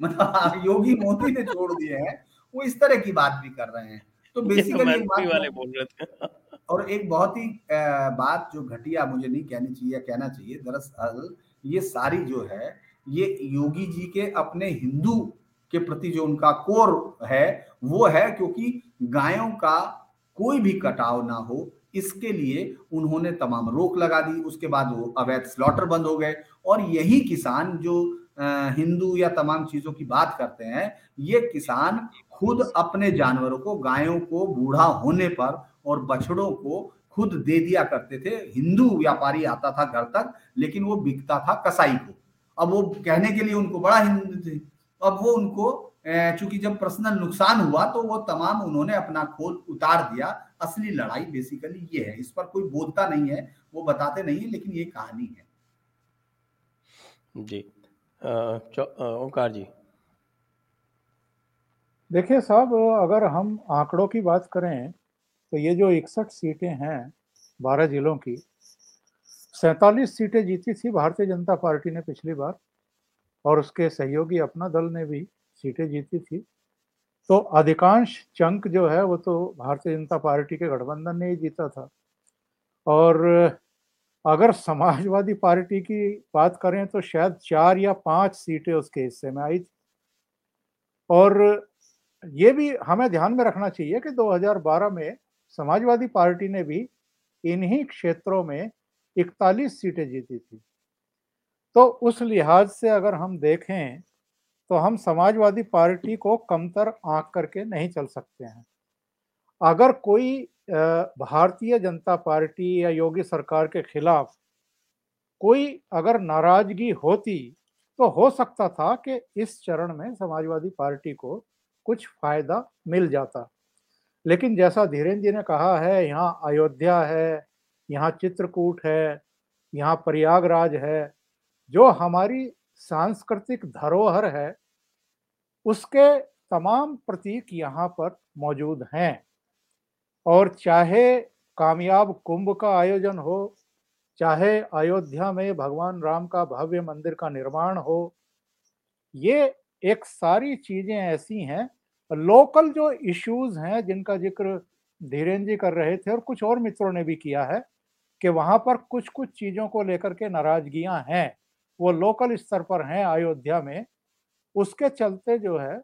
मतलब योगी मोदी ने छोड़ दिए हैं वो इस तरह की बात भी कर रहे हैं। तो बेसिकली तो बात वाले बोल रहे थे। और एक बहुत ही बात जो घटिया मुझे नहीं कहनी चाहिए कहना चाहिए दरअसल ये सारी जो है ये योगी जी के अपने हिंदू के प्रति जो उनका कोर है, वो है क्योंकि गायों का कोई भी कटाव ना हो, इसके लिए उन्होंने तमाम रोक लगा दी। उसके बाद वो अवैध स्लॉटर बंद हो गए। और यही किसान जो हिंदू या तमाम चीज़ों की बात करते हैं, ये किसान खुद अपने जानवरों को, गायों को, बूढ़ा होने पर और बछड़ों को खुद दे दिया करते थे। हिंदू व्यापारी आता था घर तक, लेकिन वो बिकता था कसाई को। अब वो कहने के लिए उनको बड़ा हिंदू अब वो उनको चूँकि जब पर्सनल नुकसान हुआ तो वो तमाम उन्होंने अपना खोल उतार दिया। असली लड़ाई बेसिकली ये है। इस पर कोई बोलता नहीं है वो बताते नहीं है लेकिन ये कहानी है। जी। ओंकार जी। देखिए साहब अगर हम आंकड़ों की बात करें तो ये जो इकसठ सीटें हैं बारह जिलों की सैतालीस सीटें जीती थी भारतीय जनता पार्टी ने पिछली बार। और उसके सहयोगी अपना दल ने भी सीटें जीती थी। तो अधिकांश चंक जो है, वो तो भारतीय जनता पार्टी के गठबंधन ने ही जीता था। और अगर समाजवादी पार्टी की बात करें तो शायद चार या पाँच सीटें उसके हिस्से में आई थी। और ये भी हमें ध्यान में रखना चाहिए कि 2012 में समाजवादी पार्टी ने भी इन्हीं क्षेत्रों में इकतालीस सीटें जीती थी। तो उस लिहाज से अगर हम देखें तो हम समाजवादी पार्टी को कमतर आंक करके नहीं चल सकते हैं। अगर कोई भारतीय जनता पार्टी या योगी सरकार के खिलाफ कोई अगर नाराज़गी होती तो हो सकता था कि इस चरण में समाजवादी पार्टी को कुछ फ़ायदा मिल जाता। लेकिन जैसा धीरेन्द्र जी ने कहा है, यहाँ अयोध्या है, यहाँ चित्रकूट है, यहाँ प्रयागराज है जो हमारी सांस्कृतिक धरोहर है, उसके तमाम प्रतीक यहाँ पर मौजूद हैं। और चाहे कामयाब कुंभ का आयोजन हो, चाहे अयोध्या में भगवान राम का भव्य मंदिर का निर्माण हो, ये एक सारी चीज़ें ऐसी हैं, लोकल जो इश्यूज़ हैं, जिनका ज़िक्र धीरेन्द्र जी कर रहे थे और कुछ और मित्रों ने भी किया है, कि वहाँ पर कुछ कुछ चीज़ों को लेकर के नाराजगियाँ हैं। वो लोकल स्तर पर हैं अयोध्या में, उसके चलते जो है,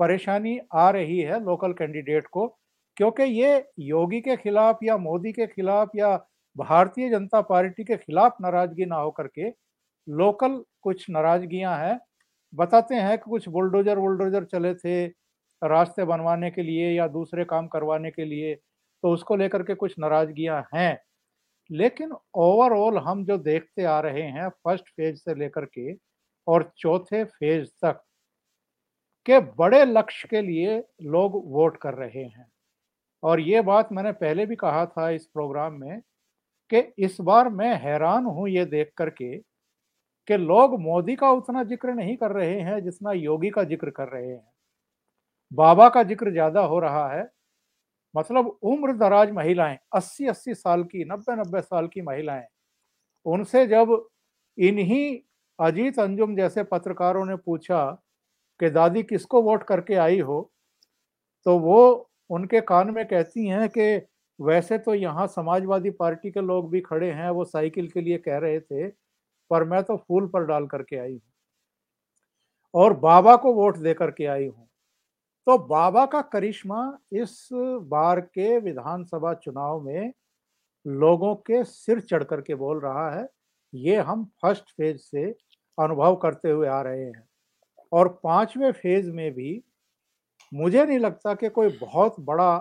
परेशानी आ रही है लोकल कैंडिडेट को, क्योंकि ये योगी के खिलाफ या मोदी के खिलाफ या भारतीय जनता पार्टी के खिलाफ नाराज़गी ना होकर के लोकल कुछ नाराजगियाँ हैं। बताते हैं कि कुछ बुलडोजर वुलडोजर चले थे रास्ते बनवाने के लिए या दूसरे काम करवाने के लिए तो उसको लेकर के कुछ नाराजगियाँ हैं। लेकिन ओवरऑल हम जो देखते आ रहे हैं फ़र्स्ट फ़ेज़ से लेकर के और चौथे फ़ेज़ तक के बड़े लक्ष्य के लिए लोग वोट कर रहे हैं। और ये बात मैंने पहले भी कहा था इस प्रोग्राम में कि इस बार मैं हैरान हूँ ये देख करके कि लोग मोदी का उतना ज़िक्र नहीं कर रहे हैं जितना योगी का ज़िक्र कर रहे हैं। बाबा का ज़िक्र ज़्यादा हो रहा है मतलब उम्र दराज महिलाएँ 80 80 साल की 90 90 साल की महिलाएँ, उनसे जब इन्हीं अजीत अंजुम जैसे पत्रकारों ने पूछा कि दादी किसको वोट करके आई हो तो वो उनके कान में कहती हैं कि वैसे तो यहाँ समाजवादी पार्टी के लोग भी खड़े हैं, वो साइकिल के लिए कह रहे थे, पर मैं तो फूल पर डाल करके आई हूँ और बाबा को वोट दे करके आई हूँ। तो बाबा का करिश्मा इस बार के विधानसभा चुनाव में लोगों के सिर चढ़ करके बोल रहा है, ये हम फ़र्स्ट फ़ेज़ से अनुभव करते हुए आ रहे हैं। और पाँचवें फ़ेज़ में भी मुझे नहीं लगता कि कोई बहुत बड़ा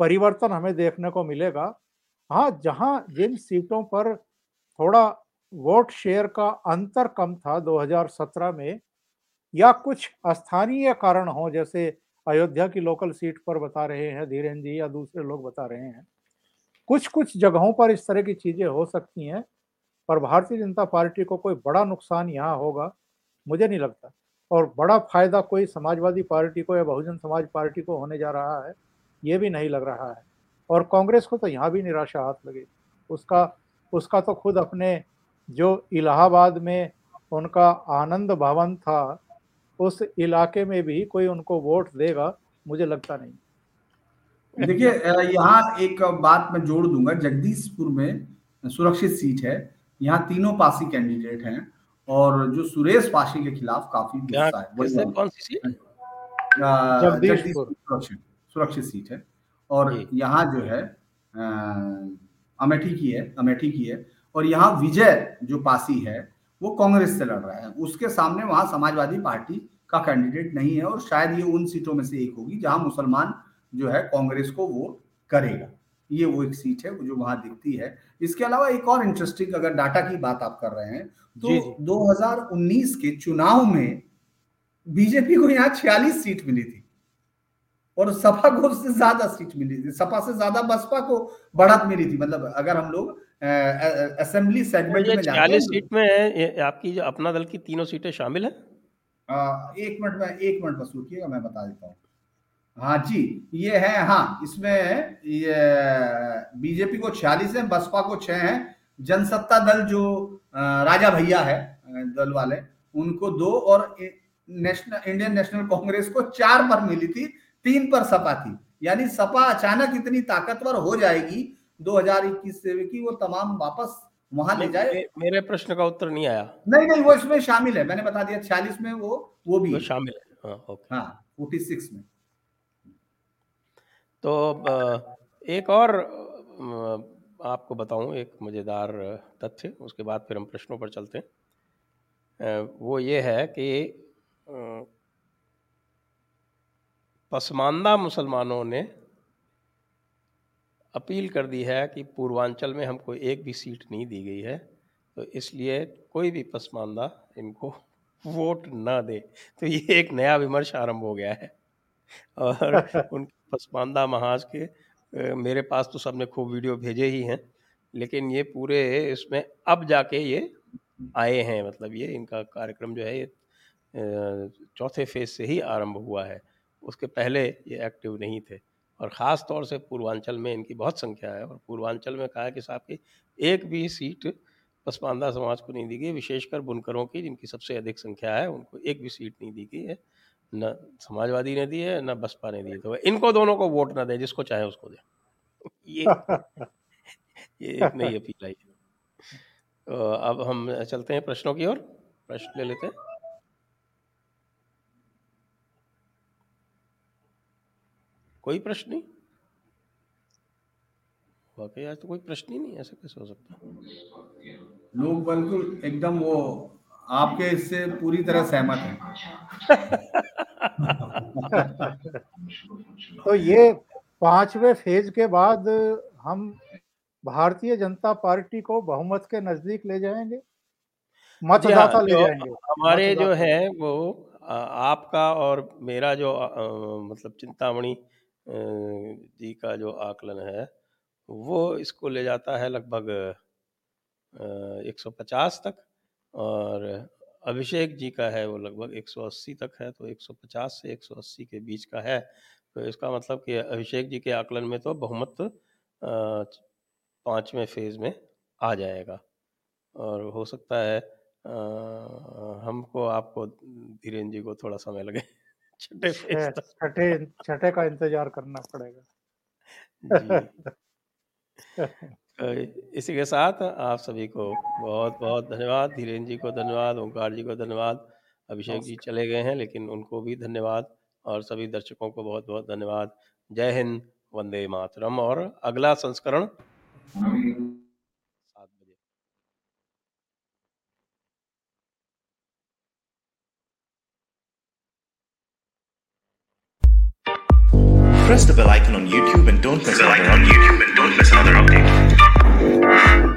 परिवर्तन हमें देखने को मिलेगा। हाँ जहाँ जिन सीटों पर थोड़ा वोट शेयर का अंतर कम था 2017 में या कुछ स्थानीय कारण हो, जैसे अयोध्या की लोकल सीट पर बता रहे हैं धीरेन्द्र जी, या दूसरे लोग बता रहे हैं। कुछ कुछ जगहों पर इस तरह की चीज़ें हो सकती हैं, पर भारतीय जनता पार्टी को कोई बड़ा नुकसान यहाँ होगा, मुझे नहीं लगता। और बड़ा फ़ायदा कोई समाजवादी पार्टी को या बहुजन समाज पार्टी को होने जा रहा है, ये भी नहीं लग रहा है। और कांग्रेस को तो यहाँ भी निराशा हाथ लगे। उसका उसका तो खुद अपने जो इलाहाबाद में उनका आनंद भवन था उस इलाके में भी कोई उनको वोट देगा मुझे लगता नहीं। देखिए यहाँ एक बात मैं जोड़ दूँगा जगदीशपुर में सुरक्षित सीट है यहाँ तीनों पासी कैंडिडेट हैं और जो सुरेश पासी के खिलाफ काफ़ी गुस्सा है कौन सी सीट? जगदीशपुर। सुरक्षित सीट है और यहाँ जो है अमेठी की है अमेठी की है और यहाँ विजय जो पासी है वो कांग्रेस से लड़ रहा है। उसके सामने वहाँ समाजवादी पार्टी का कैंडिडेट नहीं है और शायद ये उन सीटों में से एक होगी जहाँ मुसलमान जो है कांग्रेस को वोट करेगा। ये वो एक सीट है जो वहाँ दिखती है। इसके अलावा एक और इंटरेस्टिंग अगर डाटा की बात आप कर रहे हैं तो जी जी। 2019 के चुनाव में बीजेपी को यहाँ छियालीस सीट मिली थी और सपा को उससे ज़्यादा सीट मिली थी। सपा से ज़्यादा बसपा को बढ़त मिली थी। मतलब अगर हम लोग असेंबली सेगमेंट में चालीस सीट में है आपकी जो अपना दल की तीनों सीटें शामिल है? एक मिनट में एक मिनट बस रुकिएगा मैं बता देता हूँ। हाँ जी ये है हाँ इसमें ये बीजेपी को छियालीस है बसपा को छह है। जनसत्ता दल जो राजा भैया है दल वाले उनको दो और नेशनल इंडियन नेशनल कांग्रेस को चार पर मिली थी तीन पर सपा थी। यानी सपा अचानक इतनी ताकतवर हो जाएगी 2021 से की वो तमाम वापस वहाँ ले जाए। मेरे प्रश्न का उत्तर नहीं आया। नहीं नहीं वो इसमें शामिल है। मैंने बता दिया छियालीस में वो वो भी शामिल है। हाँ फोर्टी हाँ, सिक्स में। तो एक और आपको बताऊँ एक मज़ेदार तथ्य उसके बाद फिर हम प्रश्नों पर चलते हैं। वो ये है कि पसमानदा मुसलमानों ने अपील कर दी है कि पूर्वांचल में हमको एक भी सीट नहीं दी गई है तो इसलिए कोई भी पसमानदा इनको वोट ना दे। तो ये एक नया विमर्श आरंभ हो गया है। और उन पसमानदा महाज के मेरे पास तो सबने खूब वीडियो भेजे ही हैं लेकिन ये पूरे इसमें अब जाके ये आए हैं मतलब ये इनका कार्यक्रम जो है ये चौथे फ़ेज़ से ही आरंभ हुआ है। उसके पहले ये एक्टिव नहीं थे। और ख़ास तौर से पूर्वांचल में इनकी बहुत संख्या है और पूर्वांचल में कहा कि साहब की एक भी सीट पसमानदा समाज को नहीं दी गई विशेषकर बुनकरों की जिनकी सबसे अधिक संख्या है उनको एक भी सीट नहीं दी गई है। न समाजवादी ने दी है न बसपा ने दी है। तो इनको दोनों को वोट ना दे जिसको चाहे उसको दे। ये ये एक नई अपील आई तो अब हम चलते हैं प्रश्नों की ओर। प्रश्न ले लेते हैं। कोई प्रश्न नहीं। वाकई आज तो कोई प्रश्न ही नहीं ऐसा कैसे हो सकता? लोग बिल्कुल एकदम वो आपके इससे पूरी तरह सहमत है। तो ये पांचवे फ़ेज़ के बाद हम भारतीय जनता पार्टी को बहुमत के नज़दीक ले जाएँगे? जी हाँ मतदाता ले जाएँगे। हमारे जो है वो आपका और मेरा जो आ, मतलब चिंतामणि जी का जो आकलन है, वो इसको ले जाता है लगभग एक सौ पचास तक और अभिषेक जी का है वो लगभग 180 तक है तो 150 से 180 के बीच का है। तो इसका मतलब कि अभिषेक जी के आकलन में तो बहुमत पाँचवें फ़ेज़ में आ जाएगा। और हो सकता है हमको, आपको धीरेन्द्र जी को थोड़ा समय लगे। छठे छठे छठे का इंतज़ार करना पड़ेगा। जी। इसी के साथ आप सभी को बहुत बहुत धन्यवाद धीरेन्द्र जी को धन्यवाद ओंकार जी को धन्यवाद अभिषेक जी चले गए हैं लेकिन उनको भी धन्यवाद और सभी दर्शकों को बहुत बहुत धन्यवाद। जय हिंद वंदे मातरम और अगला संस्करण। Press the bell icon on YouTube and don't miss another update.